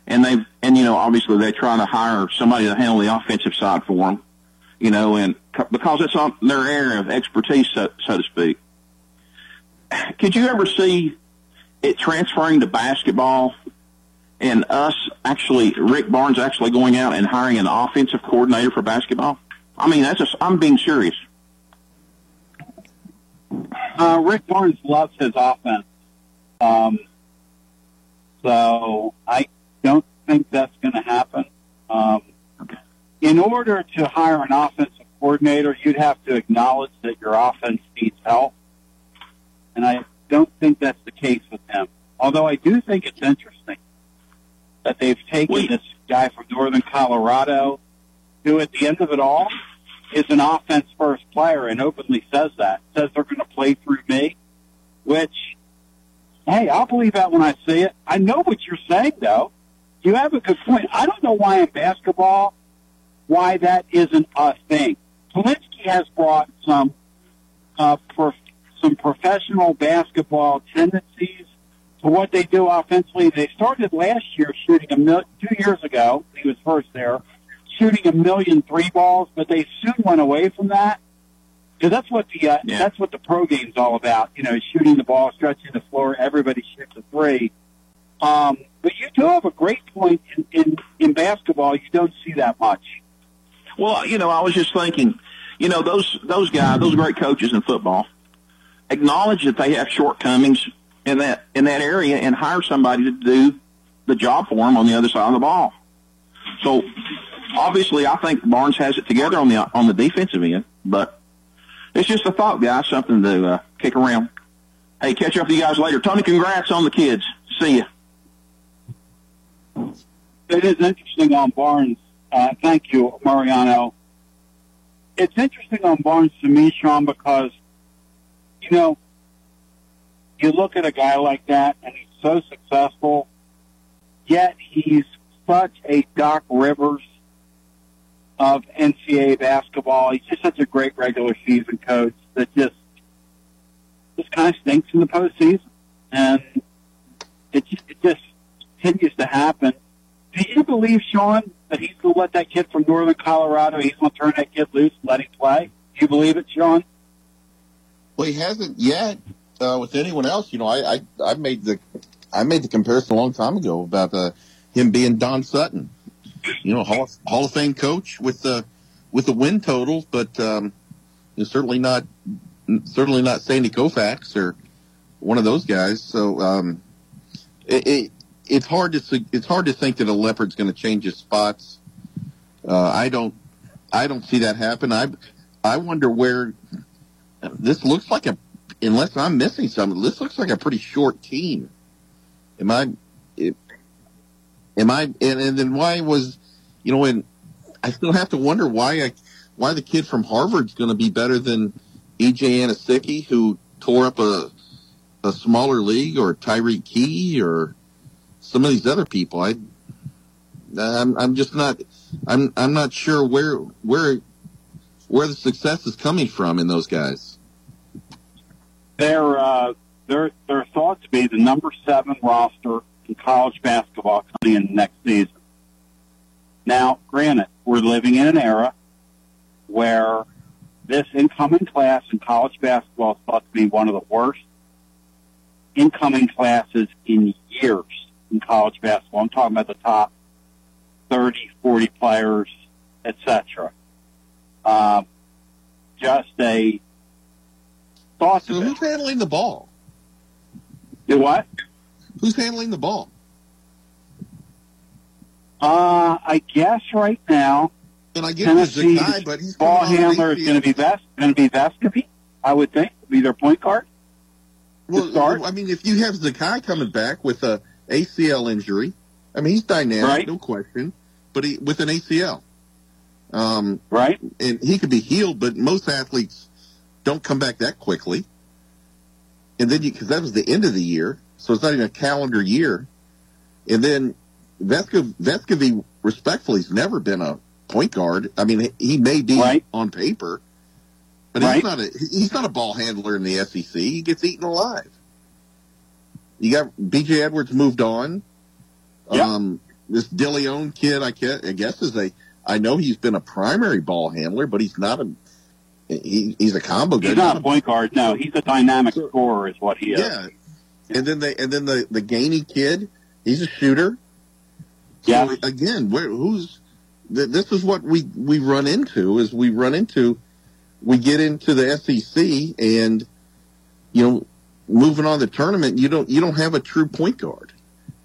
and they have and you know obviously they try to hire somebody to handle the offensive side for them, you know, and because it's on their area of expertise, so, so to speak. Could you ever see it transferring to basketball and us actually, Rick Barnes actually going out and hiring an offensive coordinator for basketball? I mean, that's just, I'm being serious. Uh, Rick Barnes loves his offense. Um, so I don't think that's going to happen. Um, in order to hire an offensive coordinator, you'd have to acknowledge that your offense needs help. And I don't think that's the case with him. Although I do think it's interesting that they've taken this guy from Northern Colorado, who at the end of it all is an offense first player and openly says that. Says they're going to play through me, which, hey, I'll believe that when I see it. I know what you're saying, though. You have a good point. I don't know why in basketball, why that isn't a thing. Polinsky has brought some, uh, prof- some professional basketball tendencies to what they do offensively. They started last year shooting a mil- two years ago. He was first there, shooting a million three balls, but they soon went away from that because that's what the uh, that's what the pro game's all about. You know, shooting the ball, stretching the floor. Everybody shoots a three. Um, but you do have a great point in, in in basketball. You don't see that much. Well, you know, I was just thinking, you know, those those guys, those great coaches in football, acknowledge that they have shortcomings in that in that area and hire somebody to do the job for them on the other side of the ball. So obviously, I think Barnes has it together on the on the defensive end, but it's just a thought, guys, something to uh, kick around. Hey, catch up with you guys later. Tony, congrats on the kids. See ya. It is interesting on Barnes. Uh, thank you, Mariano. It's interesting on Barnes to me, Sean, because, you know, you look at a guy like that and he's so successful, yet he's such a Doc Rivers of NCAA basketball. He's just such a great regular season coach that just just kind of stinks in the postseason, and it just, it just continues to happen. Do you believe, Sean, that he's going to let that kid from Northern Colorado? He's going to turn that kid loose and let him play. Do you believe it, Sean? Well, he hasn't yet uh, with anyone else. You know, I, I I made the I made the comparison a long time ago about uh, him being Don Sutton. You know, Hall of, Hall of Fame coach with the with the win total, but um, certainly not certainly not Sandy Koufax or one of those guys. So um, it, it it's hard to it's hard to think that a leopard's going to change his spots. Uh, I don't I don't see that happen. I I wonder where this looks like a unless I'm missing something. This looks like a pretty short team. Am I? Am I? And, and then why was you know? And I still have to wonder why I, why the kid from Harvard's going to be better than EJ Anosike, who tore up a a smaller league, or Tyreke Key, or some of these other people. I I'm I'm just not I'm I'm not sure where where where the success is coming from in those guys. They're uh, they're they're thought to be the number seven roster in college basketball coming in next season. Now, granted, we're living in an era where this incoming class in college basketball is thought to be one of the worst incoming classes in years in college basketball. I'm talking about the top 30, 40 players, etc. Uh, just a thought. So who's handling the ball? Do what? Who's handling the ball? Uh, I guess right now, and I Tennessee's Zakai, but he's ball handler is going to be Ves- going to be Vescovi. I would think be their point guard. Well, I mean, if you have Zakai coming back with a ACL injury, I mean, he's dynamic, Right. no question, but he with an ACL, um, right? And he could be healed, but most athletes don't come back that quickly. And then, because that was the end of the year, so it's not even a calendar year. And then Vesco, Vescovi, respectfully, has never been a point guard. I mean, he may be on paper, but Right. he's not a he's not a ball handler in the SEC. He gets eaten alive. You got BJ Edwards moved on. Um, this Dilione kid, I guess is a. I know he's been a primary ball handler, but he's not a. He, he's a combo guy. He's not a point guard. No, he's a dynamic scorer, is what he is. Yeah, and then they and then the the Gainey kid, he's a shooter. Yeah. Again, where who's th- this is what we we run into is we run into we get into the SEC and you know moving on the tournament you don't you don't have a true point guard.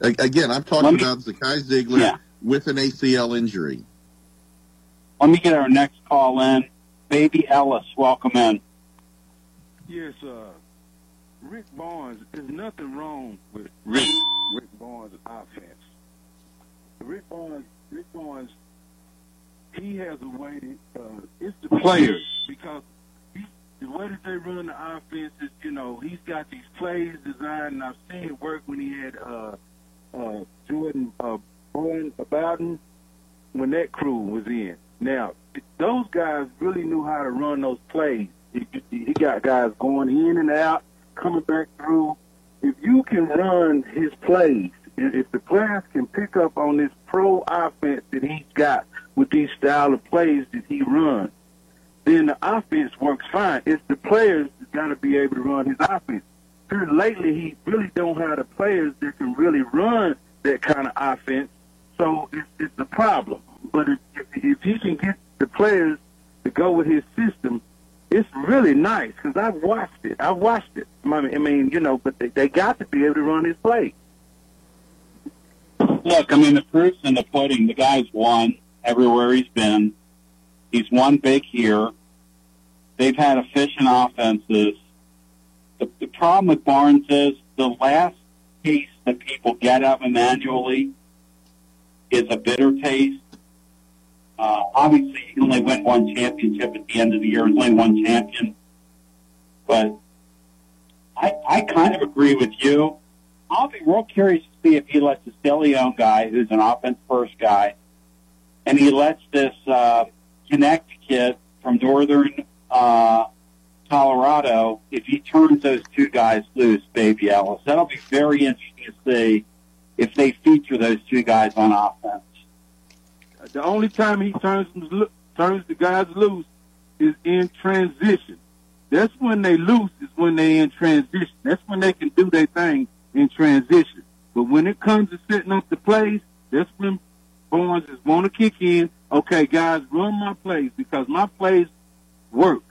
A- Again, I'm talking me- about Zakai Zeigler Yeah. with an ACL injury. Let me get our next call in. Baby Ellis, welcome in. Yes, uh, Rick Barnes. There's nothing wrong with Rick Rick Barnes' offense. Rick Barnes, Rick Barnes, he has a way. Uh, it's the players because he, the way that they run the offense is, you know, he's got these plays designed. And I've seen it work when he had uh, uh, Jordan uh, Bowen Bowden when that crew was in. Now, those guys really knew how to run those plays. He, got guys going in and out, coming back through. If you can run his plays, if if the players can pick up on this pro offense that he's got with these style of plays that he runs, then the offense works fine. It's the players that got to be able to run his offense. Here lately, he really don't have the players that can really run that kind of offense. So it's, it's a problem. But if, if, can get the players to go with his system, it's really nice because I've watched it. I've watched it. I mean, I mean, you know, but they, they got to be able to run his play. Look, I mean, the proof's in the pudding. The guy's won everywhere he's been. He's won big here. They've had efficient offenses. The, the problem with Barnes is the last taste that people get of him annually is a bitter taste. Uh, obviously, he only win one championship at the end of the year. He's only one champion. But I, I kind of agree with you. I'll be real curious to see if he lets this Dilione guy, who's an offense first guy, and he lets this uh, Knecht kid from Northern uh, Colorado, if he turns those two guys loose, Baby Ellis. That'll be very interesting to see if they feature those two guys on offense. The only time he turns turns the guys loose is in transition. That's when they loose is when they in transition. That's when they can do their thing in transition. But when it comes to setting up the plays, that's when Barnes is want to kick in. Okay, guys, run my plays because my plays work.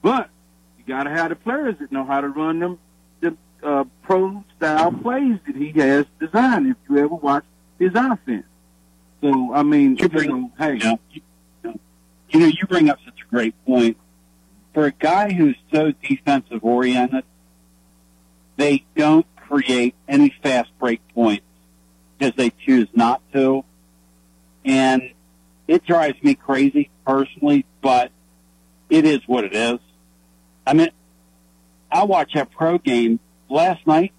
But you got to have the players that know how to run them the uh, pro style plays that he has designed. If you ever watch his offense, so I mean, you know, hey, Yeah. You know, you bring up such a great point. For a guy who's so defensive oriented, they don't create any fast break points because they choose not to. And it drives me crazy personally, but it is what it is. I mean, I watched that pro game last night.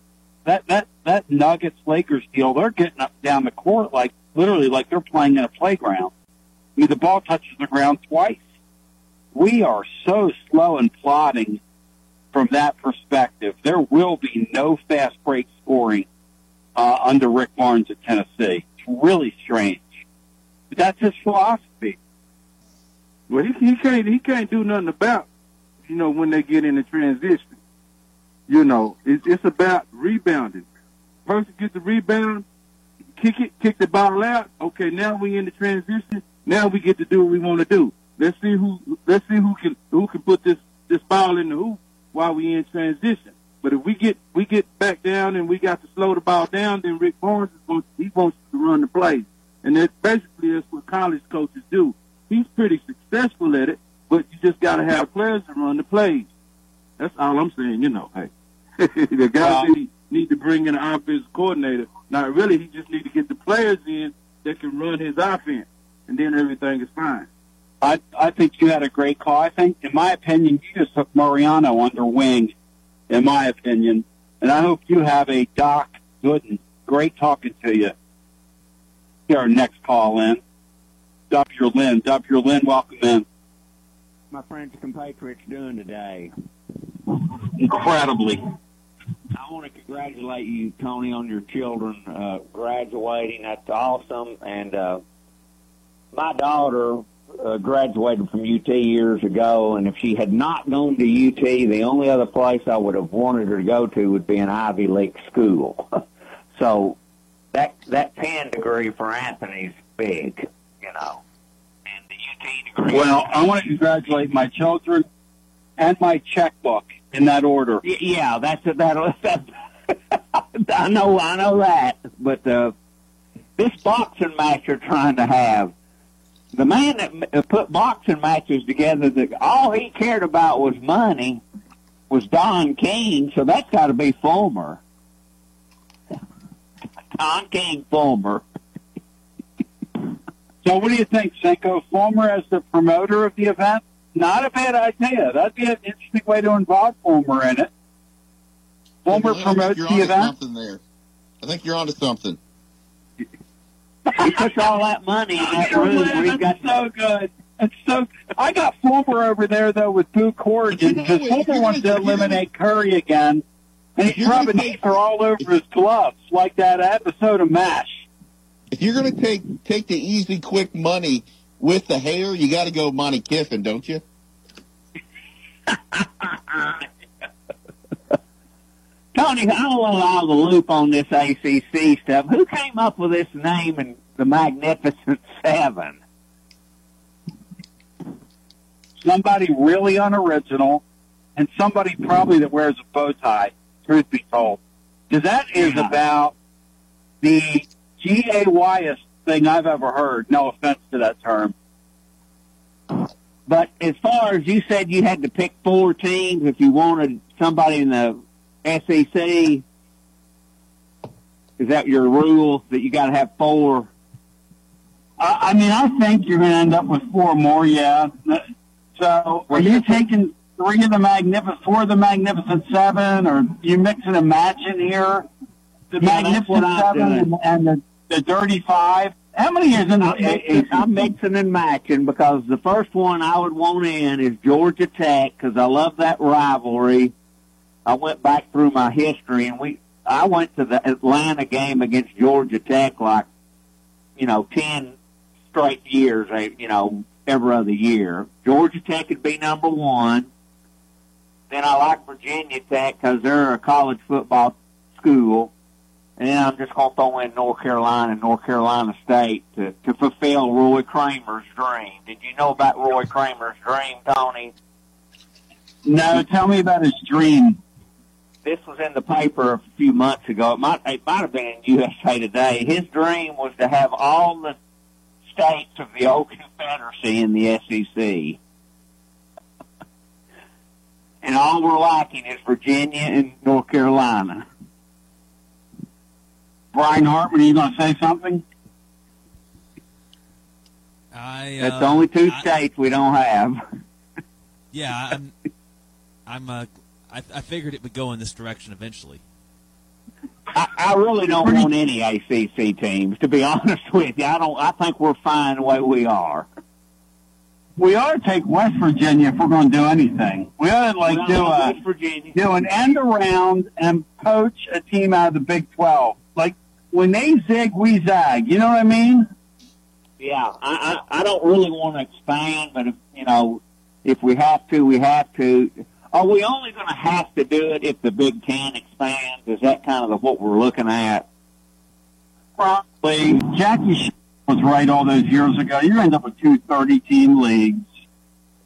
That that that Nuggets Lakers deal, they're getting up down the court like literally like they're playing in a playground. I mean, the ball touches the ground twice. We are so slow and plodding from that perspective. There will be no fast break scoring uh, under Rick Barnes at Tennessee. It's really strange, but that's his philosophy. Well, he, he can't he can't do nothing about you know when they get in the transition. You know, it's it's about rebounding. Person gets the rebound, kick it, kick the ball out. Okay, now we in the transition. Now we get to do what we want to do. Let's see who let's see who can who can put this this ball in the hoop while we in transition. But if we get we get back down and we got to slow the ball down, then Rick Barnes is going he wants to run the plays, and that's basically that's what college coaches do. He's pretty successful at it, but you just got to have players to run the plays. That's all I'm saying. You know, hey, the guys need, need to bring in an offensive coordinator. Not really, he just need to get the players in that can run his offense, and then everything is fine. I I think you had a great call. I think, in my opinion, you just took Mariano under wing, in my opinion. And I hope you have a Doc Gooden. Great talking to you. Here, our next call in. W. Lynn. W. Lynn, welcome in. my French compatriots doing today? Incredibly. I want to congratulate you, Tony, on your children uh, graduating. That's awesome. And uh, my daughter uh, graduated from UT years ago, and if she had not gone to UT, the only other place I would have wanted her to go to would be an Ivy League school. so that that 10 degree for Anthony's big, you know. And the UT degree. Well, I want to congratulate my children and my checkbook in that order. Y- Yeah, that's that. that I know, I know that. But uh, this boxing match you're trying to have, the man that uh, put boxing matches together, that all he cared about was money, was Don King. So that's got to be Fulmer. Don King Fulmer. So what do you think, Senko? Fulmer as the promoter of the event? Not a bad idea. That'd be an interesting way to involve Fulmer in it. Fulmer I think promotes you're the onto event. Something there. I think you're onto something. He puts all that money in that room where he got That's so good. It's so. I got Fulmer over there though with Boo Corrigan because Fulmer wants to eliminate Currie again, and he's rubbing ether all over his gloves like that episode of Mash. If you're going to take take the easy, quick money with the hair, you got to go Monte Kiffin, don't you? Tony, I don't want to allow the loop on this ACC stuff. Who came up with this name and the Magnificent Seven? Somebody really unoriginal, and somebody probably that wears a bow tie. Truth be told, because that is about the gayest thing I've ever heard. No offense to that term. But as far as you said, you had to pick four teams if you wanted somebody in the SEC. Is that your rule that you got to have four? I, I mean, I think you're going to end up with four more. Yeah. So, are you taking three of the magnificent, four of the magnificent seven, or you mixing a match in here? The Yeah, magnificent seven and, and the, the dirty five. How many is in? I'm mixing, I'm mixing and matching because the first one I would want in is Georgia Tech because I love that rivalry. I went back through my history and we I went to the Atlanta game against Georgia Tech like you know ten straight years. eh, You know every other year. Georgia Tech would be number one. Then I like Virginia Tech because they're a college football school. And then I'm just going to throw in North Carolina and North Carolina State to, to fulfill Roy Kramer's dream. Did you know about Roy Kramer's dream, Tony? No, tell me about his dream. This was in the paper a few months ago. It might, it might have been in USA Today. His dream was to have all the states of the old Confederacy in the SEC. and all we're lacking is Virginia and North Carolina. Brian Hartman, are you going to say something? I, That's uh, the only two I- states we don't have. Yeah, I'm. I'm. Uh, I, I figured it would go in this direction eventually. I, I really don't want any ACC teams, to be honest with you. I don't. I think we're fine the way we are. We ought to take West Virginia if we're going to do anything. We ought to like do a West Virginia. do an end around and poach a team out of the Big Twelve. When they zig, we zag. You know what I mean? Yeah, I, I, I don't really want to expand, but if, you know, if we have to, we have to. Are we only going to have to do it if the Big Ten expands? Is that kind of the, what we're looking at? Probably. Jackie was right all those years ago. You end up with two 30-team leagues.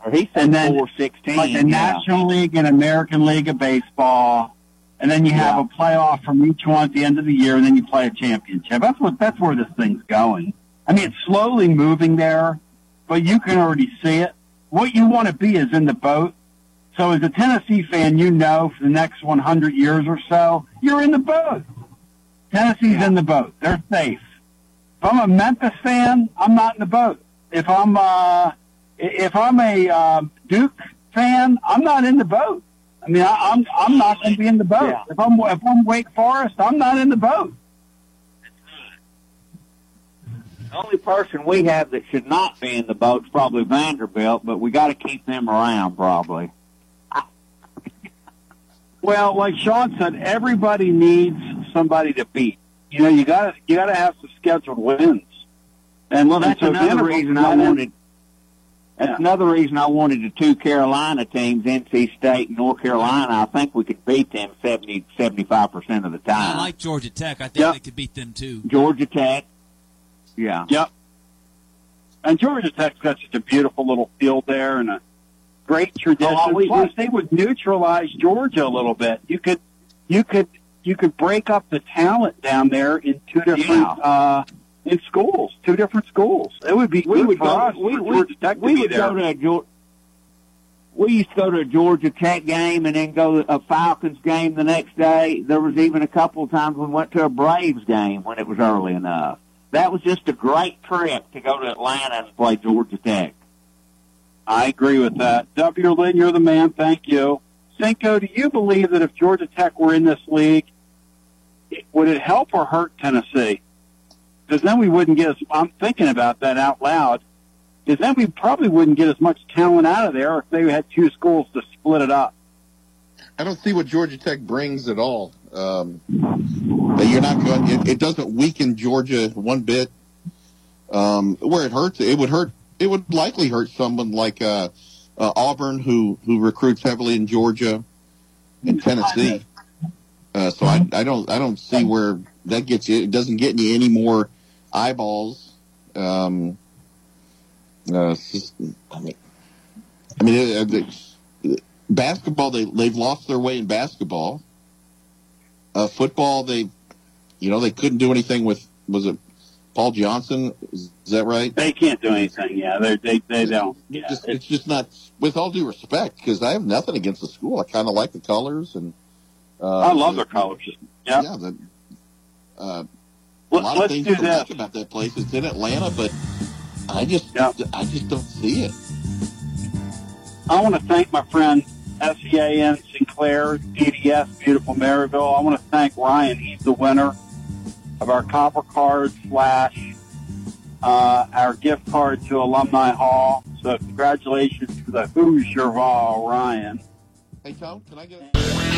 Or he said And then, four sixteen. like a yeah. National League and American League of Baseball, and then you have a playoff from each one at the end of the year, and then you play a championship. That's what that's where this thing's going. I mean, it's slowly moving there, but you can already see it. What you want to be is in the boat. So as a Tennessee fan, you know for the next 100 years or so, you're in the boat. Tennessee's in the boat. They're safe. If I'm a Memphis fan, I'm not in the boat. If I'm uh, if I'm a um, Duke fan, I'm not in the boat. I mean, I, I'm I'm not going to be in the boat. Yeah. If I'm if I'm Wake Forest, I'm not in the boat. The only person we have that should not be in the boat is probably Vanderbilt, but we got to keep them around probably. Well, like Sean said, everybody needs somebody to beat. You know, you got to you got to have some scheduled wins. And Well, that's and so another reason I wanted. That's another reason I wanted the two Carolina teams, NC State and North Carolina. I think we could beat them 70, 75 percent of the time. I time. like Georgia Tech. I think they could beat them too. Georgia Tech. Yeah. Yep. And Georgia Tech's got such a beautiful little field there and a great tradition. Oh, we- Plus, they would neutralize Georgia a little bit. You could, you could, you could break up the talent down there in two different, Yeah. uh, in schools, two different schools. It would be we would go. we we, Georgia Tech to we would there. go to a Georgia. We used to go to a Georgia Tech game and then go to a Falcons game the next day. There was even a couple of times we went to a Braves game when it was early enough. That was just a great trip to go to Atlanta and play Georgia Tech. I agree with that. W. Lynn, you're the man. Thank you. Cinco, do you believe that if Georgia Tech were in this league, would it help or hurt Tennessee? Because then we wouldn't get as, I'm thinking about that out loud, because then we probably wouldn't get as much talent out of there if they had two schools to split it up. I don't see what Georgia Tech brings at all. Um, that you're not going. It, it doesn't weaken Georgia one bit. Um, where it hurts, it would hurt. It would likely hurt someone like uh, uh, Auburn, who who recruits heavily in Georgia and Tennessee. Uh, so I, I don't I don't see where that gets you. It doesn't get you any more eyeballs. Um, uh, I mean, I mean, uh, the, basketball they they've lost their way in basketball. Uh, football they, you know, they couldn't do anything with was it Paul Johnson? Is, is that right? They can't do anything. Yeah, they they they don't. Yeah, Just, it's just not. With all due respect, because I have nothing against the school. I kind of like the colors and. Uh, I love their colors. Yeah. Yeah. The, uh, Let- a lot of let's things do to like about that place. It's in Atlanta, but I just I just don't see it. I want to thank my friend SEAN Sinclair, DDS, beautiful Maryville. I want to thank Ryan. He's the winner of our copper card slash uh, our gift card to Alumni Hall. So congratulations to the Hoosier Vol, Ryan. Hey Tom, can I get?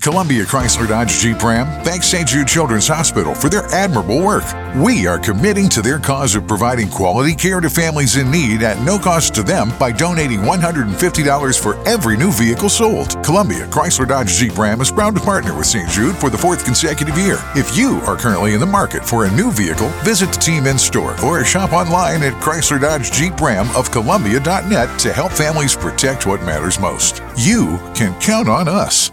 Columbia Chrysler Dodge Jeep Ram thanks St. Jude Children's Hospital for their admirable work. We are committing to their cause of providing quality care to families in need at no cost to them by donating $150 for every new vehicle sold. Columbia Chrysler Dodge Jeep Ram is proud to partner with St. Jude for the fourth consecutive year. If you are currently in the market for a new vehicle, visit the team in store or shop online at Chrysler Dodge Jeep Ram of Columbia.net to help families protect what matters most. You can count on us.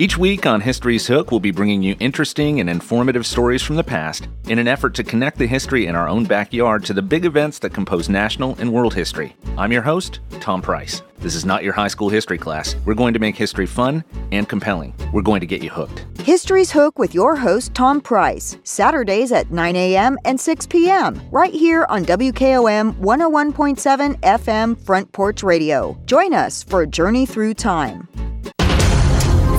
Each week on History's Hook, we'll be bringing you interesting and informative stories from the past in an effort to connect the history in our own backyard to the big events that compose national and world history. I'm your host, Tom Price. This is not your high school history class. We're going to make history fun and compelling. We're going to get you hooked. History's Hook with your host, Tom Price, Saturdays at 9 a.m. and 6 p.m., right here on WKOM 101.7 FM Front Porch Radio. Join us for a journey through time.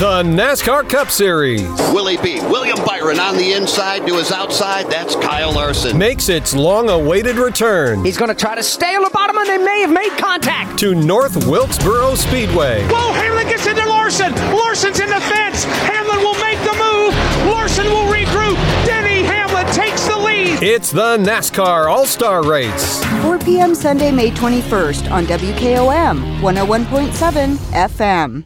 The NASCAR Cup Series. Will he beat William Byron on the inside to his outside? That's Kyle Larson. Makes its long awaited return. He's going to try to stay on the bottom and they may have made contact. To North Wilkesboro Speedway. Whoa, Hamlin gets into Larson. Larson's in the fence. Hamlin will make the move. Larson will regroup. Denny Hamlin takes the lead. It's the NASCAR All Star Race. 4 p.m. Sunday, May 21st on WKOM 101.7 FM.